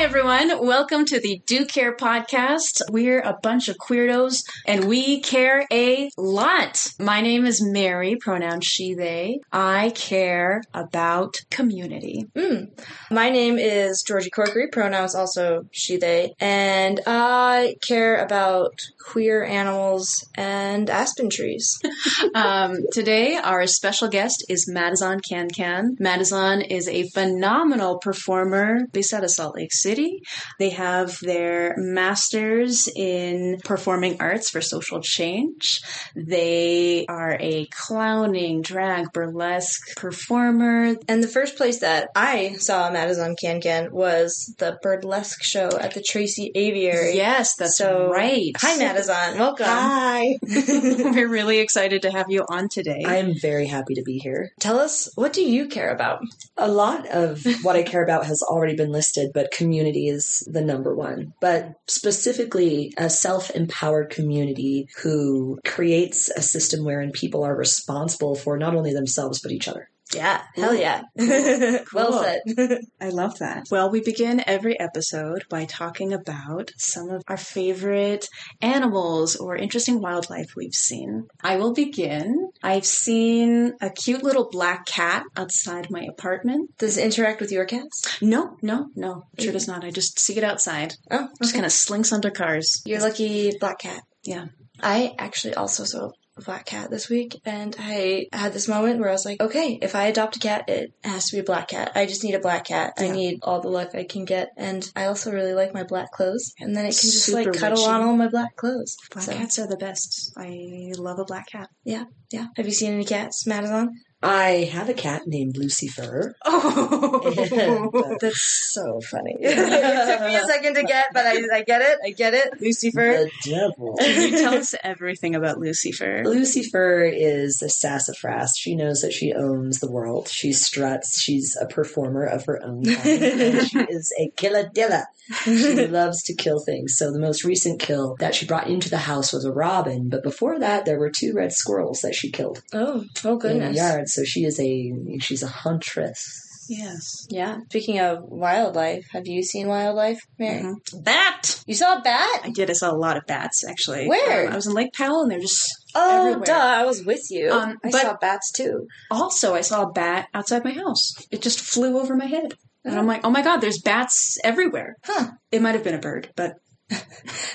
everyone. Welcome to the Do Care podcast. We're a bunch of queerdos and we care a lot. My name is Mary, pronoun she, they. I care about community. Mm. My name is Georgie Corkery, pronouns also she, they, and I care about queer animals and aspen trees. um, today, our special guest is Madazon Can Can. Madazon is a phenomenal performer based out of Salt Lake City. They have their master's in performing arts for social change. They are a clowning, drag, burlesque performer. And the first place that I saw Madazon Can Can was the burlesque show at the Tracy Aviary. Yes, that's so, right. Hi, Madazon. Welcome. Hi. We're really excited to have you on today. I am very happy to be here. Tell us, what do you care about? A lot of what I care about has already been listed, but community is the number one. But specifically, a self empowered community who creates a system wherein people are responsible for not only themselves, but each other. Yeah, hell yeah. well said. I love that. Well, we begin every episode by talking about some of our favorite animals or interesting wildlife we've seen. I will begin. I've seen a cute little black cat outside my apartment. Does it interact with your cats? No, no, no. It sure mm. does not. I just see it outside. Oh, okay. Just kind of slinks under cars. Your lucky black cat. Yeah. I actually also saw black cat this week and I had this moment where I was like, okay, if I adopt a cat, it has to be a black cat. I just need a black cat. Yeah. I need all the luck I can get. And I also really like my black clothes. And then it can just Super like cuddle witchy. on all my black clothes. Black so. cats are the best. I love a black cat. Yeah, yeah. Have you seen any cats, Madazon? I have a cat named Lucifer. Oh, that's so funny. it took me a second to get, but I, I get it. I get it. Lucifer. The devil. Can you tell us everything about Lucifer? Lucifer is a sassafras. She knows that she owns the world. She struts. She's a performer of her own kind. she is a killadilla. She loves to kill things. So the most recent kill that she brought into the house was a robin, but before that, there were two red squirrels that she killed. Oh, oh goodness. In the yard so she is a she's a huntress. Yes. Yeah. Speaking of wildlife, have you seen wildlife, Mary? Mm-hmm. Bat. You saw a bat? I did. I saw a lot of bats actually. Where? Um, I was in Lake Powell, and they're just oh, everywhere. duh! I was with you. Um, I saw bats too. Also, I saw a bat outside my house. It just flew over my head, and I'm like, oh my god, there's bats everywhere. Huh? It might have been a bird, but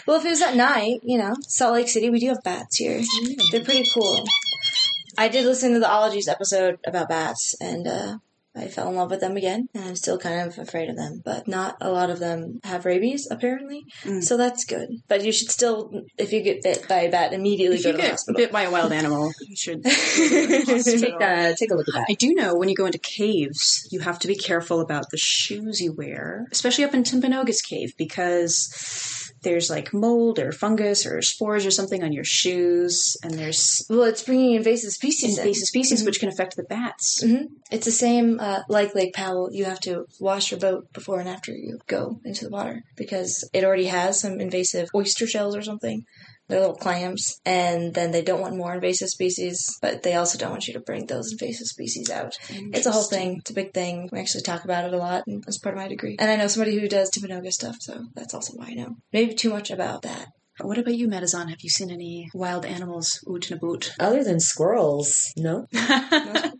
well, if it was at night, you know, Salt Lake City, we do have bats here. They're pretty cool. I did listen to the Ologies episode about bats, and uh, I fell in love with them again. And I'm still kind of afraid of them, but not a lot of them have rabies, apparently. Mm. So that's good. But you should still, if you get bit by a bat, immediately if go to the hospital. Bit by a wild animal, you should take, uh, take a look at that. I do know when you go into caves, you have to be careful about the shoes you wear, especially up in Timpanogos Cave, because there's like mold or fungus or spores or something on your shoes, and there's well, it's bringing invasive species, invasive in. species, mm-hmm. which can affect the bats. Mm-hmm. It's the same uh, like Lake Powell. You have to wash your boat before and after you go into the water because it already has some invasive oyster shells or something they're little clams, and then they don't want more invasive species, but they also don't want you to bring those invasive species out. It's a whole thing. It's a big thing. We actually talk about it a lot as part of my degree. And I know somebody who does Timpanogos stuff, so that's also why I know. Maybe too much about that. What about you, Madazon? Have you seen any wild animals oot and boot? Other than squirrels, no.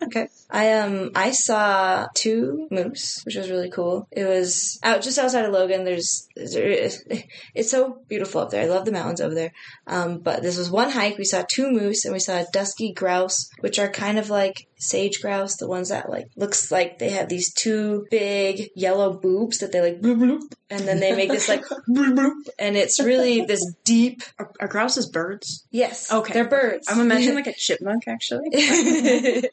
Okay. I um I saw two moose, which was really cool. It was out just outside of Logan. There's it's so beautiful up there. I love the mountains over there. Um, but this was one hike. We saw two moose and we saw a dusky grouse, which are kind of like sage grouse, the ones that like looks like they have these two big yellow boobs that they like bloop bloop, and then they make this like bloop bloop, and it's really this deep. Are, are grouses birds? Yes. Okay. They're birds. I'm imagining like a chipmunk actually.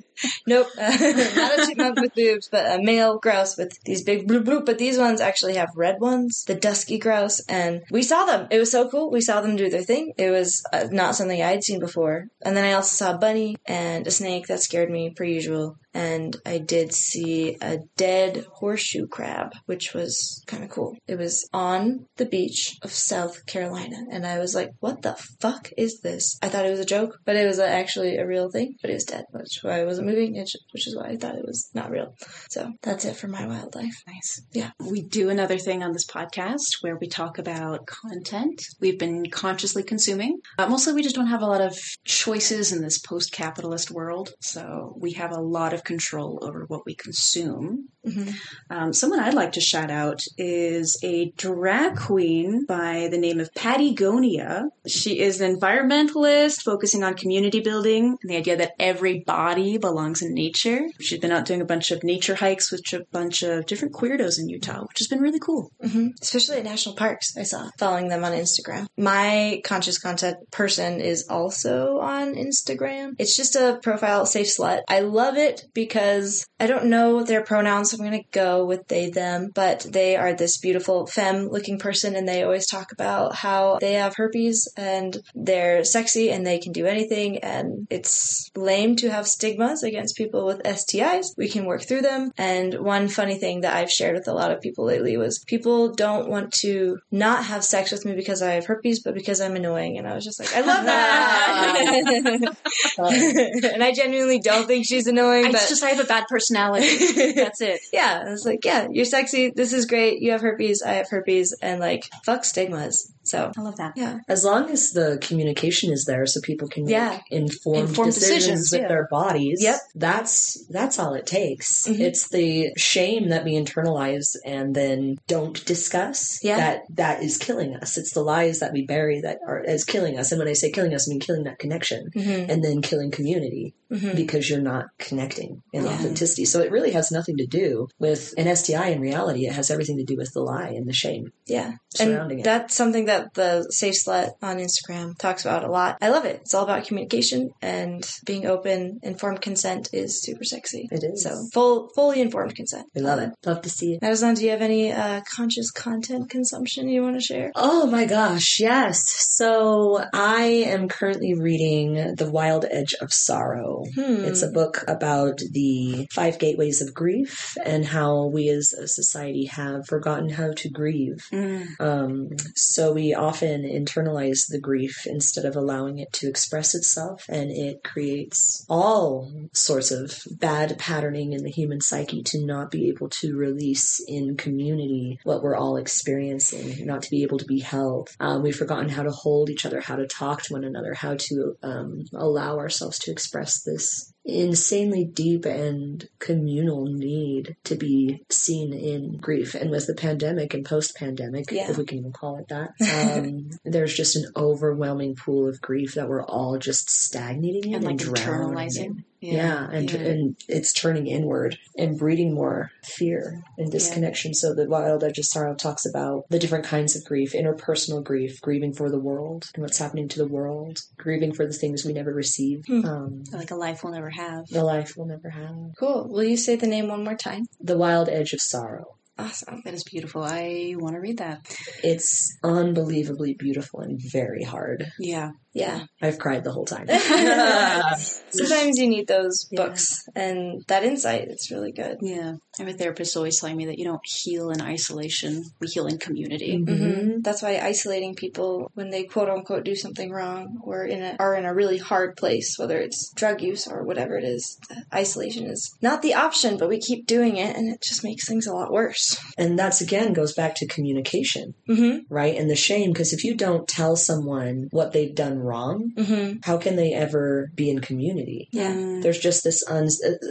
nope, uh, not a chipmunk with boobs, but a male grouse with these big bloop bloop. But these ones actually have red ones, the dusky grouse, and we saw them. It was so cool. We saw them do their thing. It was uh, not something I had seen before. And then I also saw a bunny and a snake that scared me per usual. And I did see a dead horseshoe crab, which was kind of cool. It was on the beach of South Carolina, and I was like, "What the fuck is this?" I thought it was a joke, but it was actually a real thing. But it was dead, which is why I wasn't moving, which which is why I thought it was not real. So that's it for my wildlife. Nice. Yeah. We do another thing on this podcast where we talk about content we've been consciously consuming. Uh, mostly we just don't have a lot of choices in this post capitalist world. So we have a lot of control over what we consume. hmm Um, someone I'd like to shout out is a drag queen by the name of Pattie Gonia. She is an environmentalist focusing on community building and the idea that every body belongs in nature. She's been out doing a bunch of nature hikes with a bunch of different queerdos in Utah, which has been really cool. hmm Especially at national parks, I saw following them on Instagram. My conscious content person is also on Instagram. It's just a profile, safe slut. I love it because I don't know their pronouns. So I'm going to go with they, them, but they are this beautiful femme looking person and they always talk about how they have herpes and they're sexy and they can do anything. And it's lame to have stigmas against people with STIs. We can work through them. And one funny thing that I've shared with a lot of people lately was people don't want to not have sex with me because I have herpes, but because I'm annoying. And I was just like, I love that. and I genuinely don't think she's annoying, but It's just I have a bad personality. That's it. yeah, it's like, yeah, you're sexy. This is great. You have herpes. I have herpes. And like, fuck stigmas. So, I love that. yeah. As long as the communication is there, so people can make Yeah. informed, Informed decisions, decisions, with yeah. their bodies. Yep. that's that's all it takes. Mhm. It's the shame that we internalize and then don't discuss. Yeah. that that is killing us. It's the lies that we bury that are is killing us. And when I say killing us, I mean killing that connection hmm and then killing community hmm because you're not connecting in Yeah. authenticity. So it really has nothing to do with an STI in reality. It has everything to do with the lie and the shame Yeah. surrounding and it. that's something that the Safe Slut on Instagram talks about a lot. I love it. It's all about communication and being open. Informed consent is super sexy. It is. So full, fully informed consent. We love it. Love to see it. Madazon, do you have any uh, conscious content consumption you want to share? Oh my gosh, yes. So I am currently reading The Wild Edge of Sorrow. Hmm. It's a book about the five gateways of grief and how we as a society have forgotten how to grieve. Mm. Um, so we often internalize the grief instead of allowing it to express itself, and it creates all sorts of bad patterning in the human psyche to not be able to release in community what we're all experiencing, not to be able to be held. Um, we've forgotten how to hold each other, how to talk to one another, how to um, allow ourselves to express this insanely deep and communal need to be seen in grief. And with the pandemic and post pandemic, Yeah. if we can even call it that, um, there's just an overwhelming pool of grief that we're all just stagnating in And like drowning internalizing. In. Yeah, and yeah. and it's turning inward and breeding more fear and disconnection. So the Wild Edge of Sorrow talks about the different kinds of grief: interpersonal grief, grieving for the world and what's happening to the world, grieving for the things we never receive, Hmm. um, like a life we'll never have. the life we'll never have. Cool. Will you say the name one more time? The Wild Edge of Sorrow. Awesome. That is beautiful. I want to read that. It's unbelievably beautiful and very hard. Yeah. Yeah. I've cried the whole time. Sometimes you need those Yeah. books and that insight. It's really good. Yeah. I have a therapist always telling me that you don't heal in isolation, we heal in community. hmm That's why isolating people when they quote unquote do something wrong or in a, are in a really hard place, whether it's drug use or whatever it is, isolation is not the option, but we keep doing it and it just makes things a lot worse. And that's again goes back to communication, Mm-hmm. right? And the shame, because if you don't tell someone what they've done wrong, Mm-hmm. how can they ever be in community? Yeah. There's just this, un-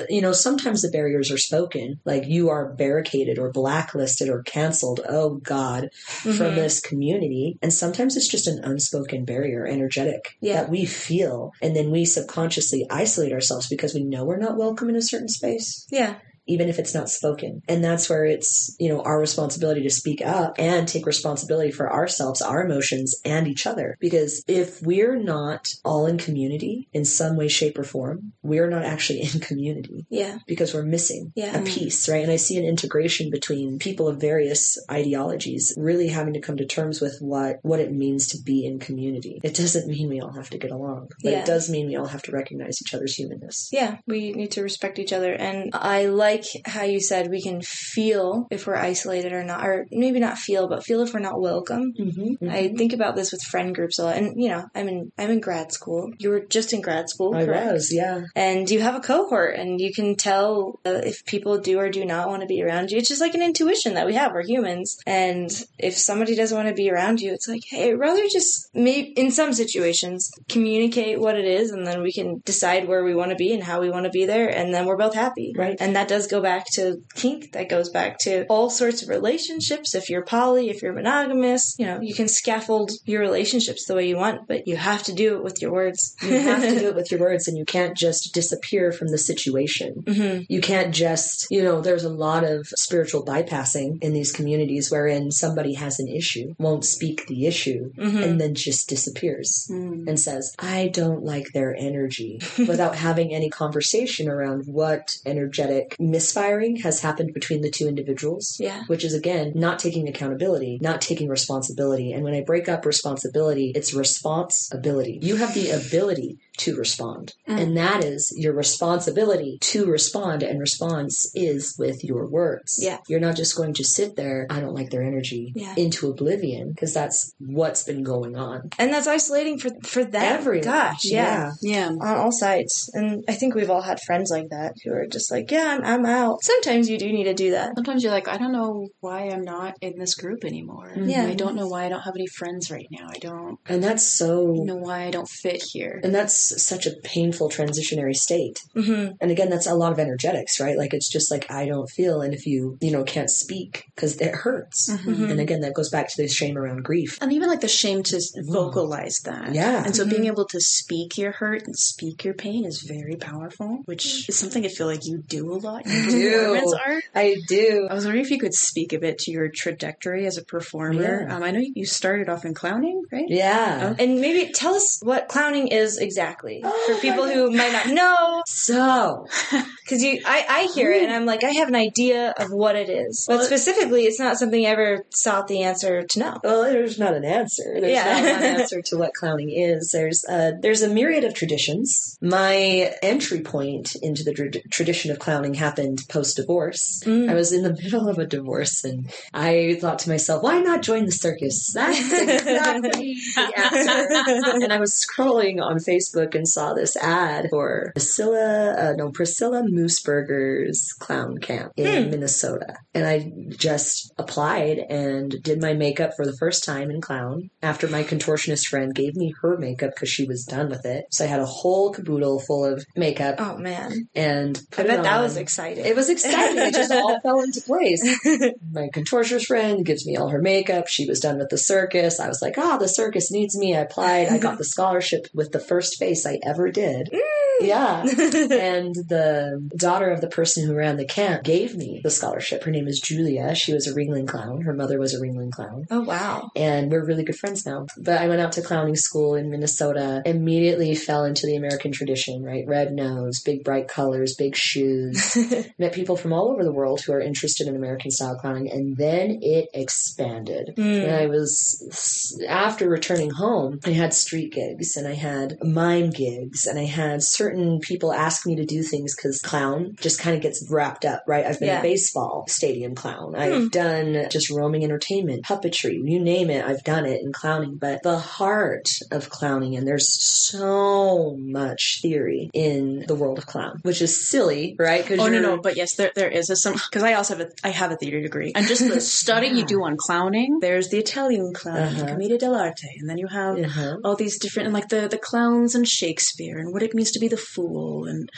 you know, sometimes the barriers are spoken, like you are barricaded or blacklisted or canceled. Oh God, from Mhm. this community. And sometimes it's just an unspoken barrier, energetic, Yeah. that we feel. And then we subconsciously isolate ourselves because we know we're not welcome in a certain space. Yeah. Even if it's not spoken. And that's where it's, you know, our responsibility to speak up and take responsibility for ourselves, our emotions, and each other. Because if we're not all in community in some way, shape, or form, we're not actually in community Yeah. because we're missing Yeah. a piece, right? And I see an integration between people of various ideologies really having to come to terms with what what it means to be in community. It doesn't mean we all have to get along, but Yeah. it does mean we all have to recognize each other's humanness. Yeah, we need to respect each other. And I like how you said we can feel if we're isolated or not, or maybe not feel, but feel if we're not welcome. Mm-hmm. I think about this with friend groups a lot. And, you know, I'm in, I'm in grad school. You were just in grad school, I correct? was, yeah. And you have a cohort and you can tell uh, if people do or do not want to be around you. It's just like an intuition that we have. We're humans. And if somebody doesn't want to be around you, it's like, hey, I'd rather just maybe in some situations communicate what it is and then we can decide where we want to be and how we want to be there. And then we're both happy. Right. And that does go back to kink. That goes back to all sorts of relationships. If you're poly, if you're monogamous, you know, you can scaffold your relationships the way you want, but you have to do it with your words. You have to do it with your words and you can't just disappear from the situation. hmm You can't just, you know, there's a lot of spiritual bypassing in these communities wherein somebody has an issue, won't speak the issue, hmm and then just disappears. Mm. and says, I don't like their energy without having any conversation around what energetic misfiring has happened between the two individuals. Yeah. Which is again, not taking accountability, not taking responsibility. And when I break up responsibility, it's responsibility. You have the ability to respond. Mm. And that is your responsibility to respond. And response is with your words. Yeah. You're not just going to sit there, I don't like their energy, Yeah. into oblivion, because that's what's been going on. and that's isolating for for them. Everyone. Gosh, yeah. Yeah. On all sides, and I think we've all had friends like that who are just like, "Yeah, I'm, I'm out." Sometimes you do need to do that. Sometimes you're like, I don't know why I'm not in this group anymore. Yeah. I don't know why I don't have any friends right now. I don't And that's so know why I don't fit here. And that's such a painful transitionary state. hmm And again, that's a lot of energetics, right? Like it's just like I don't feel, and if you you know can't speak because it hurts. Mhm. And again, that goes back to the shame around grief. And even like the shame to vocalize that. Yeah. And so being able to speak your hurt and speak your pain is very powerful, which is something I feel like you do a lot in do. performance art. I do. I was wondering if you could speak a bit to your trajectory as a performer. Yeah. Um, I know you started off in clowning, right? Yeah. And maybe tell us what clowning is exactly Oh for people who might not know. So Because you, I, I hear it and I'm like, I have an idea of what it is, but Well, specifically, it's not something I ever sought the answer to know. Well, there's not an answer. There's Yeah. not one answer to what clowning is. There's a, there's a myriad of traditions. My entry point into the tra- tradition of clowning happened post divorce. Mm. I was in the middle of a divorce and I thought to myself, why not join the circus? That's exactly the answer. and I was scrolling on Facebook and saw this ad for Priscilla, uh, no, Priscilla Mooseburger's clown camp in Hmm. Minnesota. And I just applied and did my makeup for the first time in clown after my contortionist friend gave me her makeup because she was done with it. So I had a whole caboodle full of makeup Oh man, and I bet that was exciting. It was exciting. It just all fell into place. My contortionist friend gives me all her makeup. She was done with the circus. I was like, ah, the circus needs me. I applied. I got the scholarship with the first face I ever did. Mm. Yeah. and the daughter of the person who ran the camp gave me the scholarship. Her name is Julia. She was a Ringling clown. Her mother was a Ringling clown. oh wow. And we're really good friends now. But I went out to clowning school in Minnesota, immediately fell into the American tradition, right? Red nose, big bright colors, big shoes. Met people from all over the world who are interested in American style clowning. And then it expanded. Mm. And I was, after returning home, I had street gigs and I had mime gigs and I had certain people ask me to do things because clown just kind of gets wrapped up, right? I've been Yeah. a baseball stadium clown. I've done just roaming entertainment, puppetry, you name it, I've done it in clowning. But the heart of clowning, and there's so much theory in the world of clown, which is silly, right? Oh no no, but yes, there there is a some because I also have a I have a theater degree and just the study you do on clowning. There's the Italian clown, Uh-huh. commedia dell'arte, and then you have Uh-huh. all these different and like the the clowns and Shakespeare and what it means to be the fool and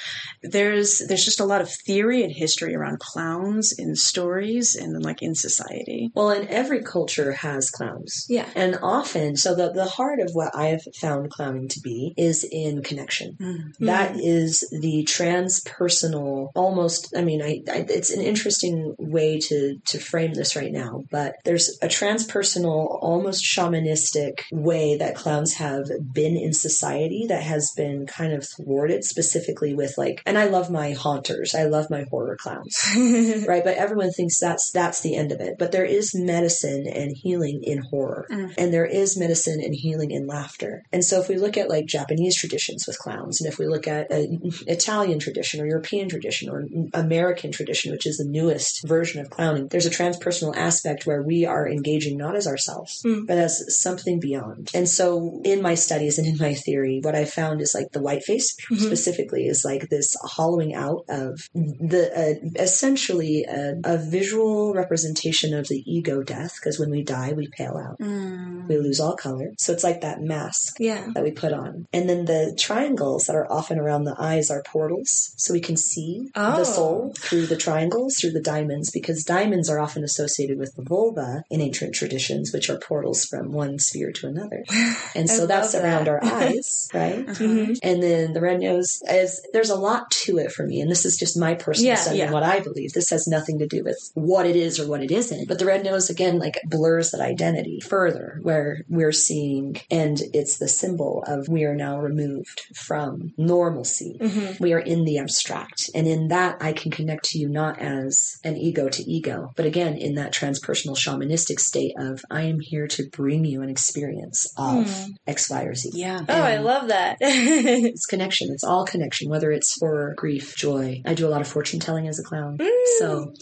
there's there's just a lot of theory and history around clowns in stories and like in society Well, and every culture has clowns. Yeah. And often, so the, the heart of what I have found clowning to be is in connection. Mm-hmm. Mm-hmm. That is the transpersonal, almost, I mean, I, I, it's an interesting way to, to frame this right now, but there's a transpersonal, almost shamanistic way that clowns have been in society that has been kind of thwarted specifically with like, and I love my haunters. I love my horror clowns right? But everyone thinks that's that's the end of it. But there is medicine and healing in horror, and there is medicine and healing in laughter. And so, if we look at like Japanese traditions with clowns, and if we look at uh, Italian tradition or European tradition or American tradition, which is the newest version of clowning, there's a transpersonal aspect where we are engaging not as ourselves, but as something beyond. And so, in my studies and in my theory, what I found is like the white face specifically is like this hollowing out of the uh, essentially a, a visual representation of the ego death because when we die we pale out we lose all color so it's like that mask Yeah. that we put on and then the triangles that are often around the eyes are portals so we can see Oh. the soul through the triangles through the diamonds because diamonds are often associated with the vulva in ancient traditions which are portals from one sphere to another and so that's love around that. our eyes right Mhm. and then the red nose is there's a lot to it for me, and this is just my personal Yeah, study and what I believe. This has nothing to do with what it is or what it isn't. But the red nose again like blurs that identity further, where we're seeing, and it's the symbol of we are now removed from normalcy. Mhm. We are in the abstract, and in that I can connect to you not as an ego to ego, but again in that transpersonal shamanistic state of I am here to bring you an experience of Hmm. X, Y, or Z. yeah Oh, I love that. it's connection. It's all connection, whether it's for grief, joy. I do a lot of fortune telling as a clown. Mm. So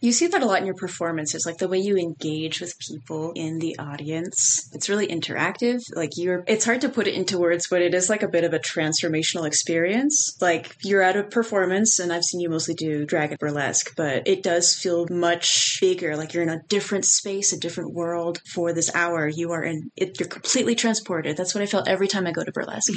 You see that a lot in your performances, like the way you engage with people in the audience. It's really interactive. Like you're, it's hard to put it into words, but it is like a bit of a transformational experience. Like you're at a performance, and I've seen you mostly do drag and burlesque, but it does feel much bigger. Like you're in a different space, a different world for this hour. You are in, it, you're completely transported. That's what I felt every time I go to burlesque.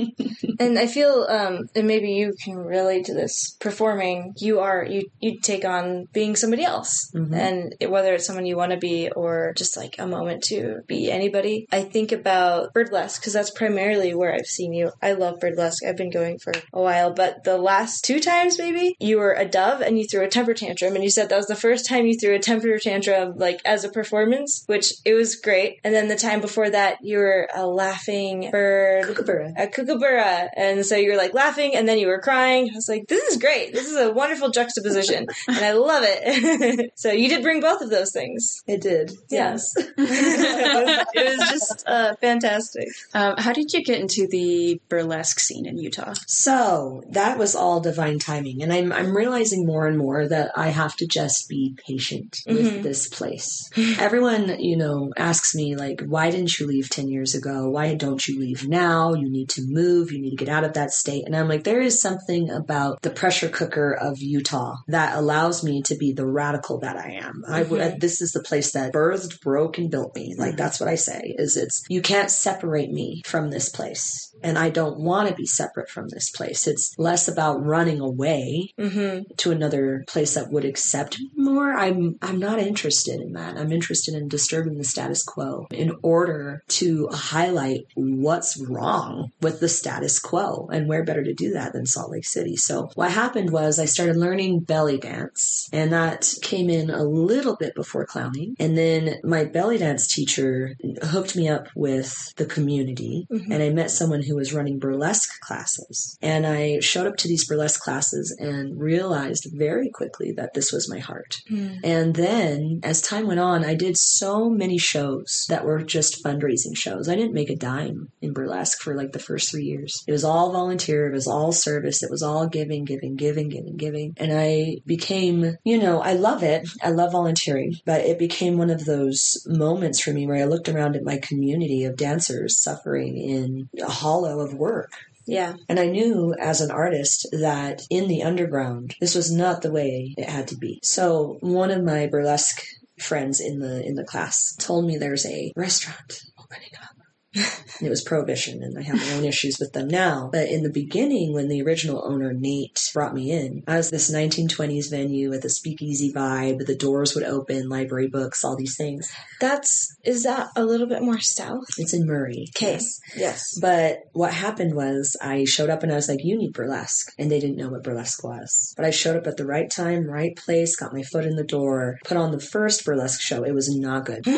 and I feel, um, and maybe you can relate to this. Performing, you are you you take on being somebody else, Mhm. and it, whether it's someone you want to be or just like a moment to be anybody. I think about burlesque because that's primarily where I've seen you. I love burlesque. I've been going for a while, but the last two times maybe you were a dove and you threw a temper tantrum, and you said that was the first time you threw a temper tantrum like as a performance, which it was great. And then the time before that, you were a laughing bird kookaburra. a kookaburra. And so you were like laughing and then you were crying. I was like, this is great. This is a wonderful juxtaposition and I love it. so you did bring both of those things. It did. Yeah. Yes. it was just uh, fantastic. Um, how did you get into the burlesque scene in Utah? So that was all divine timing. And I'm, I'm realizing more and more that I have to just be patient with Mhm. this place. Everyone, you know, asks me, like, why didn't you leave 10 years ago? Why don't you leave now? You need to move. You need to get out of that state. And I'm like, there is something about the pressure cooker of Utah that allows me to be the radical that I am. I would, mm-hmm. this is the place that birthed, broke, and built me. Like, mm-hmm. that's what I say is it's, you can't separate me from this place. And I don't want to be separate from this place. It's less about running away hmm to another place that would accept me more. I'm I'm not interested in that. I'm interested in disturbing the status quo in order to highlight what's wrong with the status quo. And where better to do that than Salt Lake City? So what happened was I started learning belly dance and that came in a little bit before clowning. And then my belly dance teacher hooked me up with the community Mhm. and I met someone who was running burlesque classes. And I showed up to these burlesque classes and realized very quickly that this was my heart. Hmm. And then as time went on, I did so many shows that were just fundraising shows. I didn't make a dime in burlesque for like the first three years. It was all volunteer, it was all service, it was all giving, giving, giving, giving, giving. And I became, you know, I love it. I love volunteering, but it became one of those moments for me where I looked around at my community of dancers suffering in a hollow of work. Yeah. And I knew as an artist that in the underground, this was not the way it had to be. So one of my burlesque friends in the in the class told me there's a restaurant opening up it was prohibition, and I have my own issues with them now. But in the beginning, when the original owner Nate brought me in, I was this 1920s venue with a speakeasy vibe. The doors would open, library books, all these things. That's is that a little bit more south? It's in Murray. Okay. Yes. Yes. But what happened was I showed up and I was like, you need burlesque. And they didn't know what burlesque was. But I showed up at the right time, right place, got my foot in the door, put on the first burlesque show. It was not good.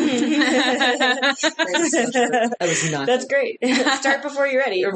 It was not That's great. Start before you're ready.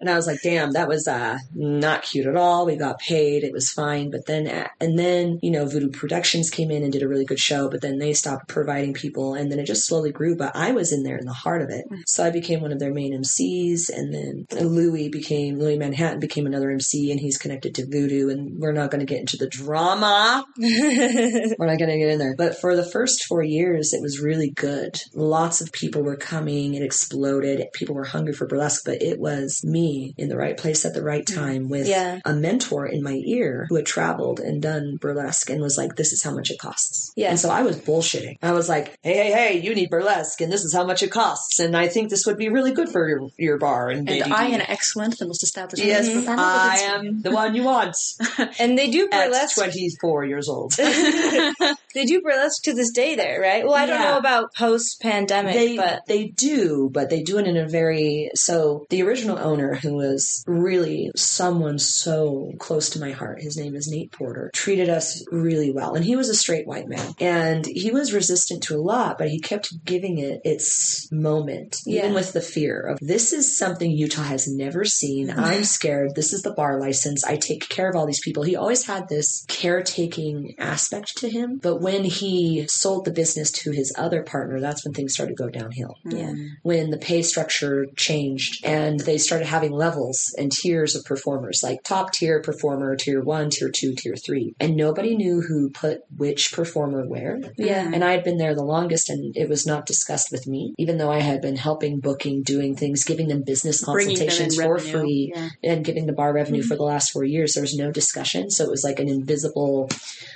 And I was like, damn, that was uh, not cute at all. We got paid. It was fine. But then, and then, you know, Voodoo Productions came in and did a really good show, but then they stopped providing people and then it just slowly grew. But I was in there in the heart of it. So I became one of their main MCs. And then Louis became, Louis Manhattan became another MC and he's connected to Voodoo. And we're not going to get into the drama. We're not going to get in there. But for the first four years, it was really good. Lots of people were coming. It exploded. People were hungry for burlesque, but it was me in the right place at the right mm. time with Yeah. a mentor in my ear who had traveled and done burlesque and was like, this is how much it costs. Yeah. And so I was bullshitting. I was like, hey, hey, hey, you need burlesque and this is how much it costs. And I think this would be really good for your, your bar. And, And I, an excellent, the most established Yes, I am the one you want and they do at burlesque. 24 years old. they do burlesque to this day there, right? Well, I don't Yeah. know about post pandemic, they but they do, but they do it in a very so the original owner who was really someone so close to my heart. His name is Nate Porter. Treated us really well, and he was a straight white man, and he was resistant to a lot, but he kept giving it its moment, even with the fear of this is something Utah has never seen. I'm scared. This is the bar license. I take care of all these people. He always had this caretaking aspect to him, but when he sold the business to his other partner, that's when things started to go downhill yeah. when the pay structure changed and they started having levels and tiers of performers, like top tier performer, tier one, tier two, tier three. And nobody knew who put which performer where. Yeah. And I had been there the longest and it was not discussed with me, even though I had been helping, booking, doing things, giving them business Bringing them consultations for revenue. free Yeah. and giving the bar revenue mm-hmm. for the last four years. There was no discussion. So it was like an invisible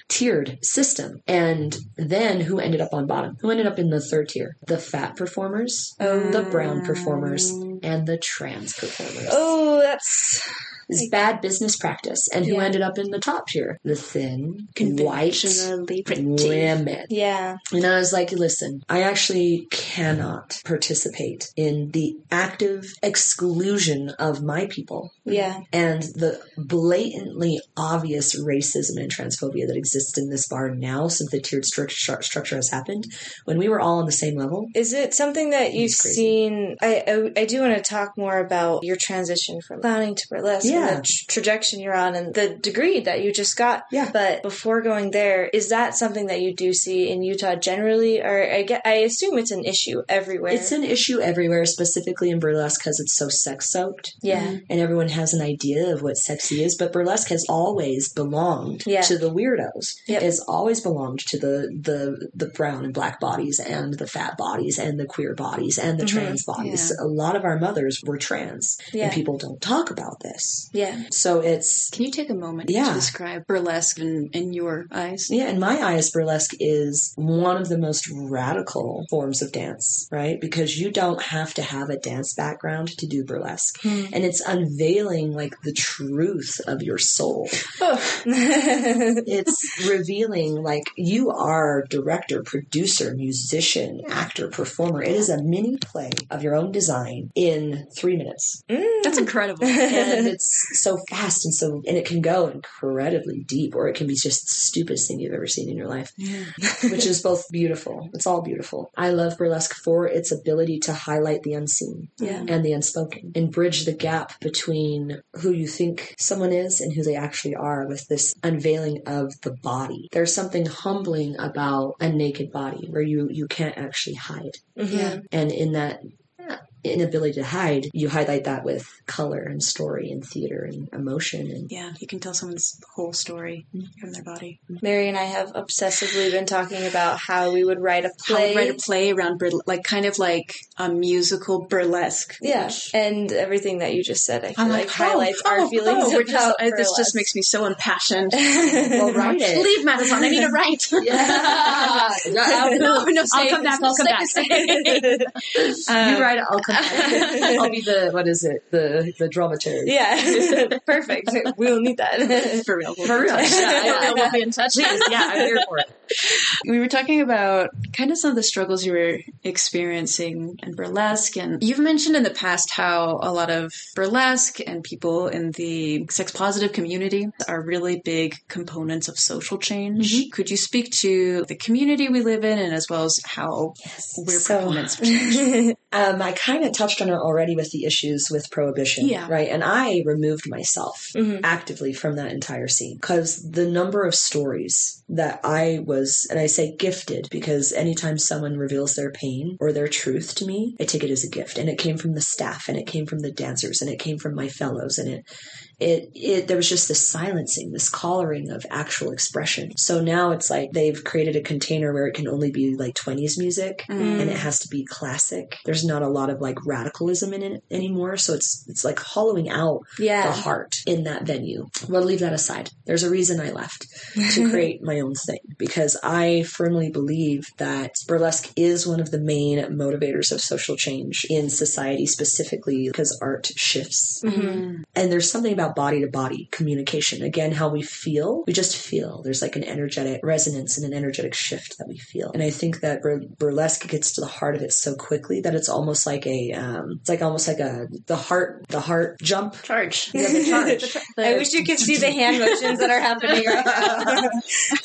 tiered system. And then who ended up on bottom? Who ended up in the third tier? The fat performers, Oh. the brown performers, mm. and the trans performers. Oh, that's It's bad business practice. And who Yeah. ended up in the top tier? The thin, white Conventionally pretty. women. yeah. And I was like, listen, I actually cannot participate in the active exclusion of my people Yeah. and the blatantly obvious racism and transphobia that exists in this bar now since the tiered stru- stru- structure has happened. When we were all on the same level, Is it something that you've seen? I, I I do want to talk more about your transition from clowning to burlesque, Yeah. And the tr- trajectory you're on, and the degree that you just got. Yeah. But before going there, is that something that you do see in Utah generally, or I get? I assume it's an issue everywhere. it's an issue everywhere, specifically in burlesque because it's so sex soaked. yeah. and everyone has an idea of what sexy is, but burlesque has always belonged Yeah. to the weirdos. Yep. It's always belonged to the, the the brown and black bodies and the fat bodies and the queer bodies and the Mhm. trans bodies. Yeah. A lot of our mothers were trans, Yeah. and people don't talk about this. Yeah. So it's Can you take a moment Yeah. to describe burlesque in, in your eyes? yeah, in my eyes, burlesque is one of the most radical forms of dance, right? Because you don't have to have a dance background to do burlesque. Hmm. And it's unveiling like the truth of your soul. it's revealing like you are director, producer, musician, actor, performer. It is a mini play of your own design in three minutes. That's incredible. And it's so fast and so, and it can go incredibly deep, or it can be just the stupidest thing you've ever seen in your life, yeah. which is both beautiful. It's all beautiful. I love burlesque for its ability to highlight the unseen yeah. and the unspoken and bridge the gap between who you think someone is and who they actually are with this unveiling of the body. There's something humbling about a naked body where you, you can't actually hide. Yeah. And in that inability to hide, you highlight that with color and story and theater and emotion and Yeah, you can tell someone's whole story from their body. Mary and I have obsessively been talking about how we would write a play. to write a play around burle- like kind of like a musical burlesque. yeah, which- and everything that you just said, I feel I'm like, like, highlights oh, our oh, feelings oh, we're just, I- this just makes me so impassioned. well, write it. Leave Madazon. I need to write. Yeah. no, no, I'll come back, I'll come back. it, say it. you Um, write it, I'll come I'll be the what is it? The the dramaturg. yeah, perfect. We'll need that. For real. For real. Yeah, Yeah, we'll be in touch. Please, yeah, I'm here for it. We were talking about kind of some of the struggles you were experiencing in burlesque, and you've mentioned in the past how a lot of burlesque and people in the sex positive community are really big components of social change. Could you speak to the community we live in, and as well as how we're So- proponents of change? Um, I kind of touched on it already with the issues with prohibition, Yeah. right? And I removed myself Mhm. actively from that entire scene because the number of stories that I was, and I say gifted because anytime someone reveals their pain or their truth to me, I take it as a gift. And it came from the staff, and it came from the dancers, and it came from my fellows, and it it, it there was just this silencing this collaring of actual expression. So now it's like they've created a container where it can only be like 20s music Mm. and it has to be classic. There's not a lot of like radicalism in it anymore. So it's it's like hollowing out the heart in that venue. We'll leave that aside. There's a reason i left to create my own thing because i firmly believe that burlesque is one of the main motivators of social change in society specifically because art shifts. Mhm. and there's something about body to body communication. Again, how we feel, we just feel. There's like an energetic resonance and an energetic shift that we feel. And I think that bur- burlesque gets to the heart of it so quickly that it's almost like a, um, it's like almost like a, the heart, the heart jump. Charge. Yeah, the charge. I wish you could see the hand motions that are happening right now.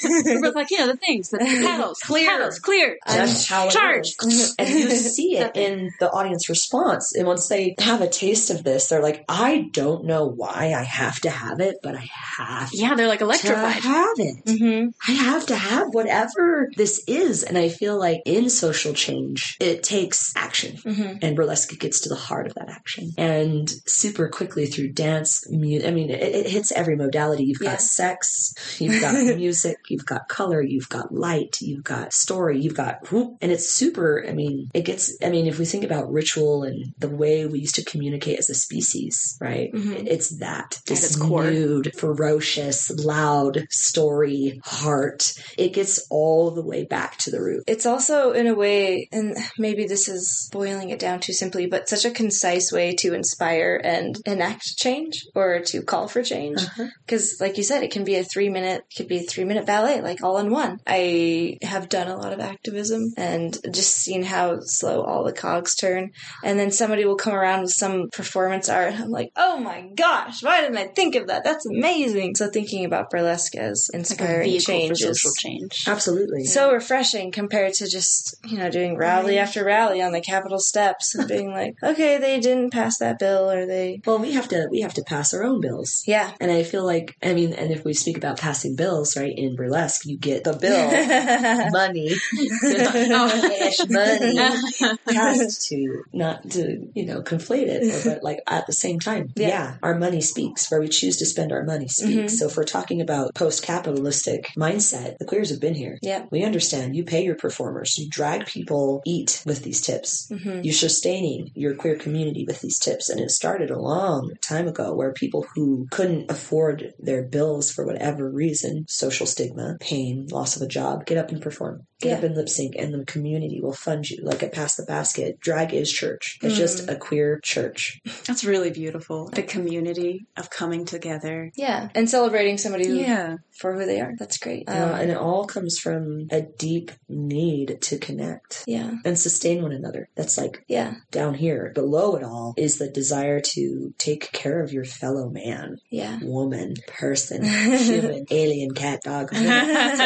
We're both like, yeah, the things, the paddles, Clear. paddles, clear. That's how it Charge. And you see it in the audience response. And once they have a taste of this, they're like, I don't know why I have to have it, but I have Yeah, they're like to electrified. have it. hmm I have to have whatever this is. And I feel like in social change, it takes action. hmm And burlesque gets to the heart of that action. And super quickly through dance, mu- I mean, it, it hits every modality. You've Yeah. got sex, you've got music, you've got color, you've got light, you've got story, you've got whoop. And it's super, I mean, it gets, I mean, if we think about ritual and the way we used to communicate as a species, right? Mhm. It's that. Its This core. nude, ferocious, loud story, heart. It gets all the way back to the root. It's also, in a way, and maybe this is boiling it down too simply, but such a concise way to inspire and enact change or to call for change. Uh-huh. Because, like you said, it can be a three minute, could be a three minute ballet, like all in one. I have done a lot of activism and just seen how slow all the cogs turn. And then somebody will come around with some performance art. And I'm like, oh my gosh, why didn't I think of that? That's amazing. So thinking about burlesque as inspiring vehicle for change is social change. Absolutely. so refreshing compared to just you know doing rally after rally on the Capitol steps and being like, okay, they didn't pass that bill, or they, well, we have to we have to pass our own bills. yeah. And I feel like I mean, and if we speak about passing bills, right, in burlesque, you get the bill, money, cash money, passed to not to you know conflate it, but like at the same time, Yeah. yeah. our money speaks. Where we choose to spend our money speaks. Mhm. So if we're talking about post-capitalistic mindset, the queers have been here. yeah. We understand. You pay your performers. You drag people eat with these tips. hmm You're sustaining your queer community with these tips. And it started a long time ago where people who couldn't afford their bills for whatever reason, social stigma, pain, loss of a job, get up and perform. Get Yeah. up and lip sync and the community will fund you. Like a Pass the Basket, drag is church. It's just Mm. a queer church. That's really beautiful. The community of coming together. Yeah, and celebrating somebody Yeah. for who they are. That's great. You know, Um, and it all comes from a deep need to connect yeah, and sustain one another. That's like yeah, down here. Below it all is the desire to take care of your fellow man, yeah. woman, person, human, alien, cat, dog. take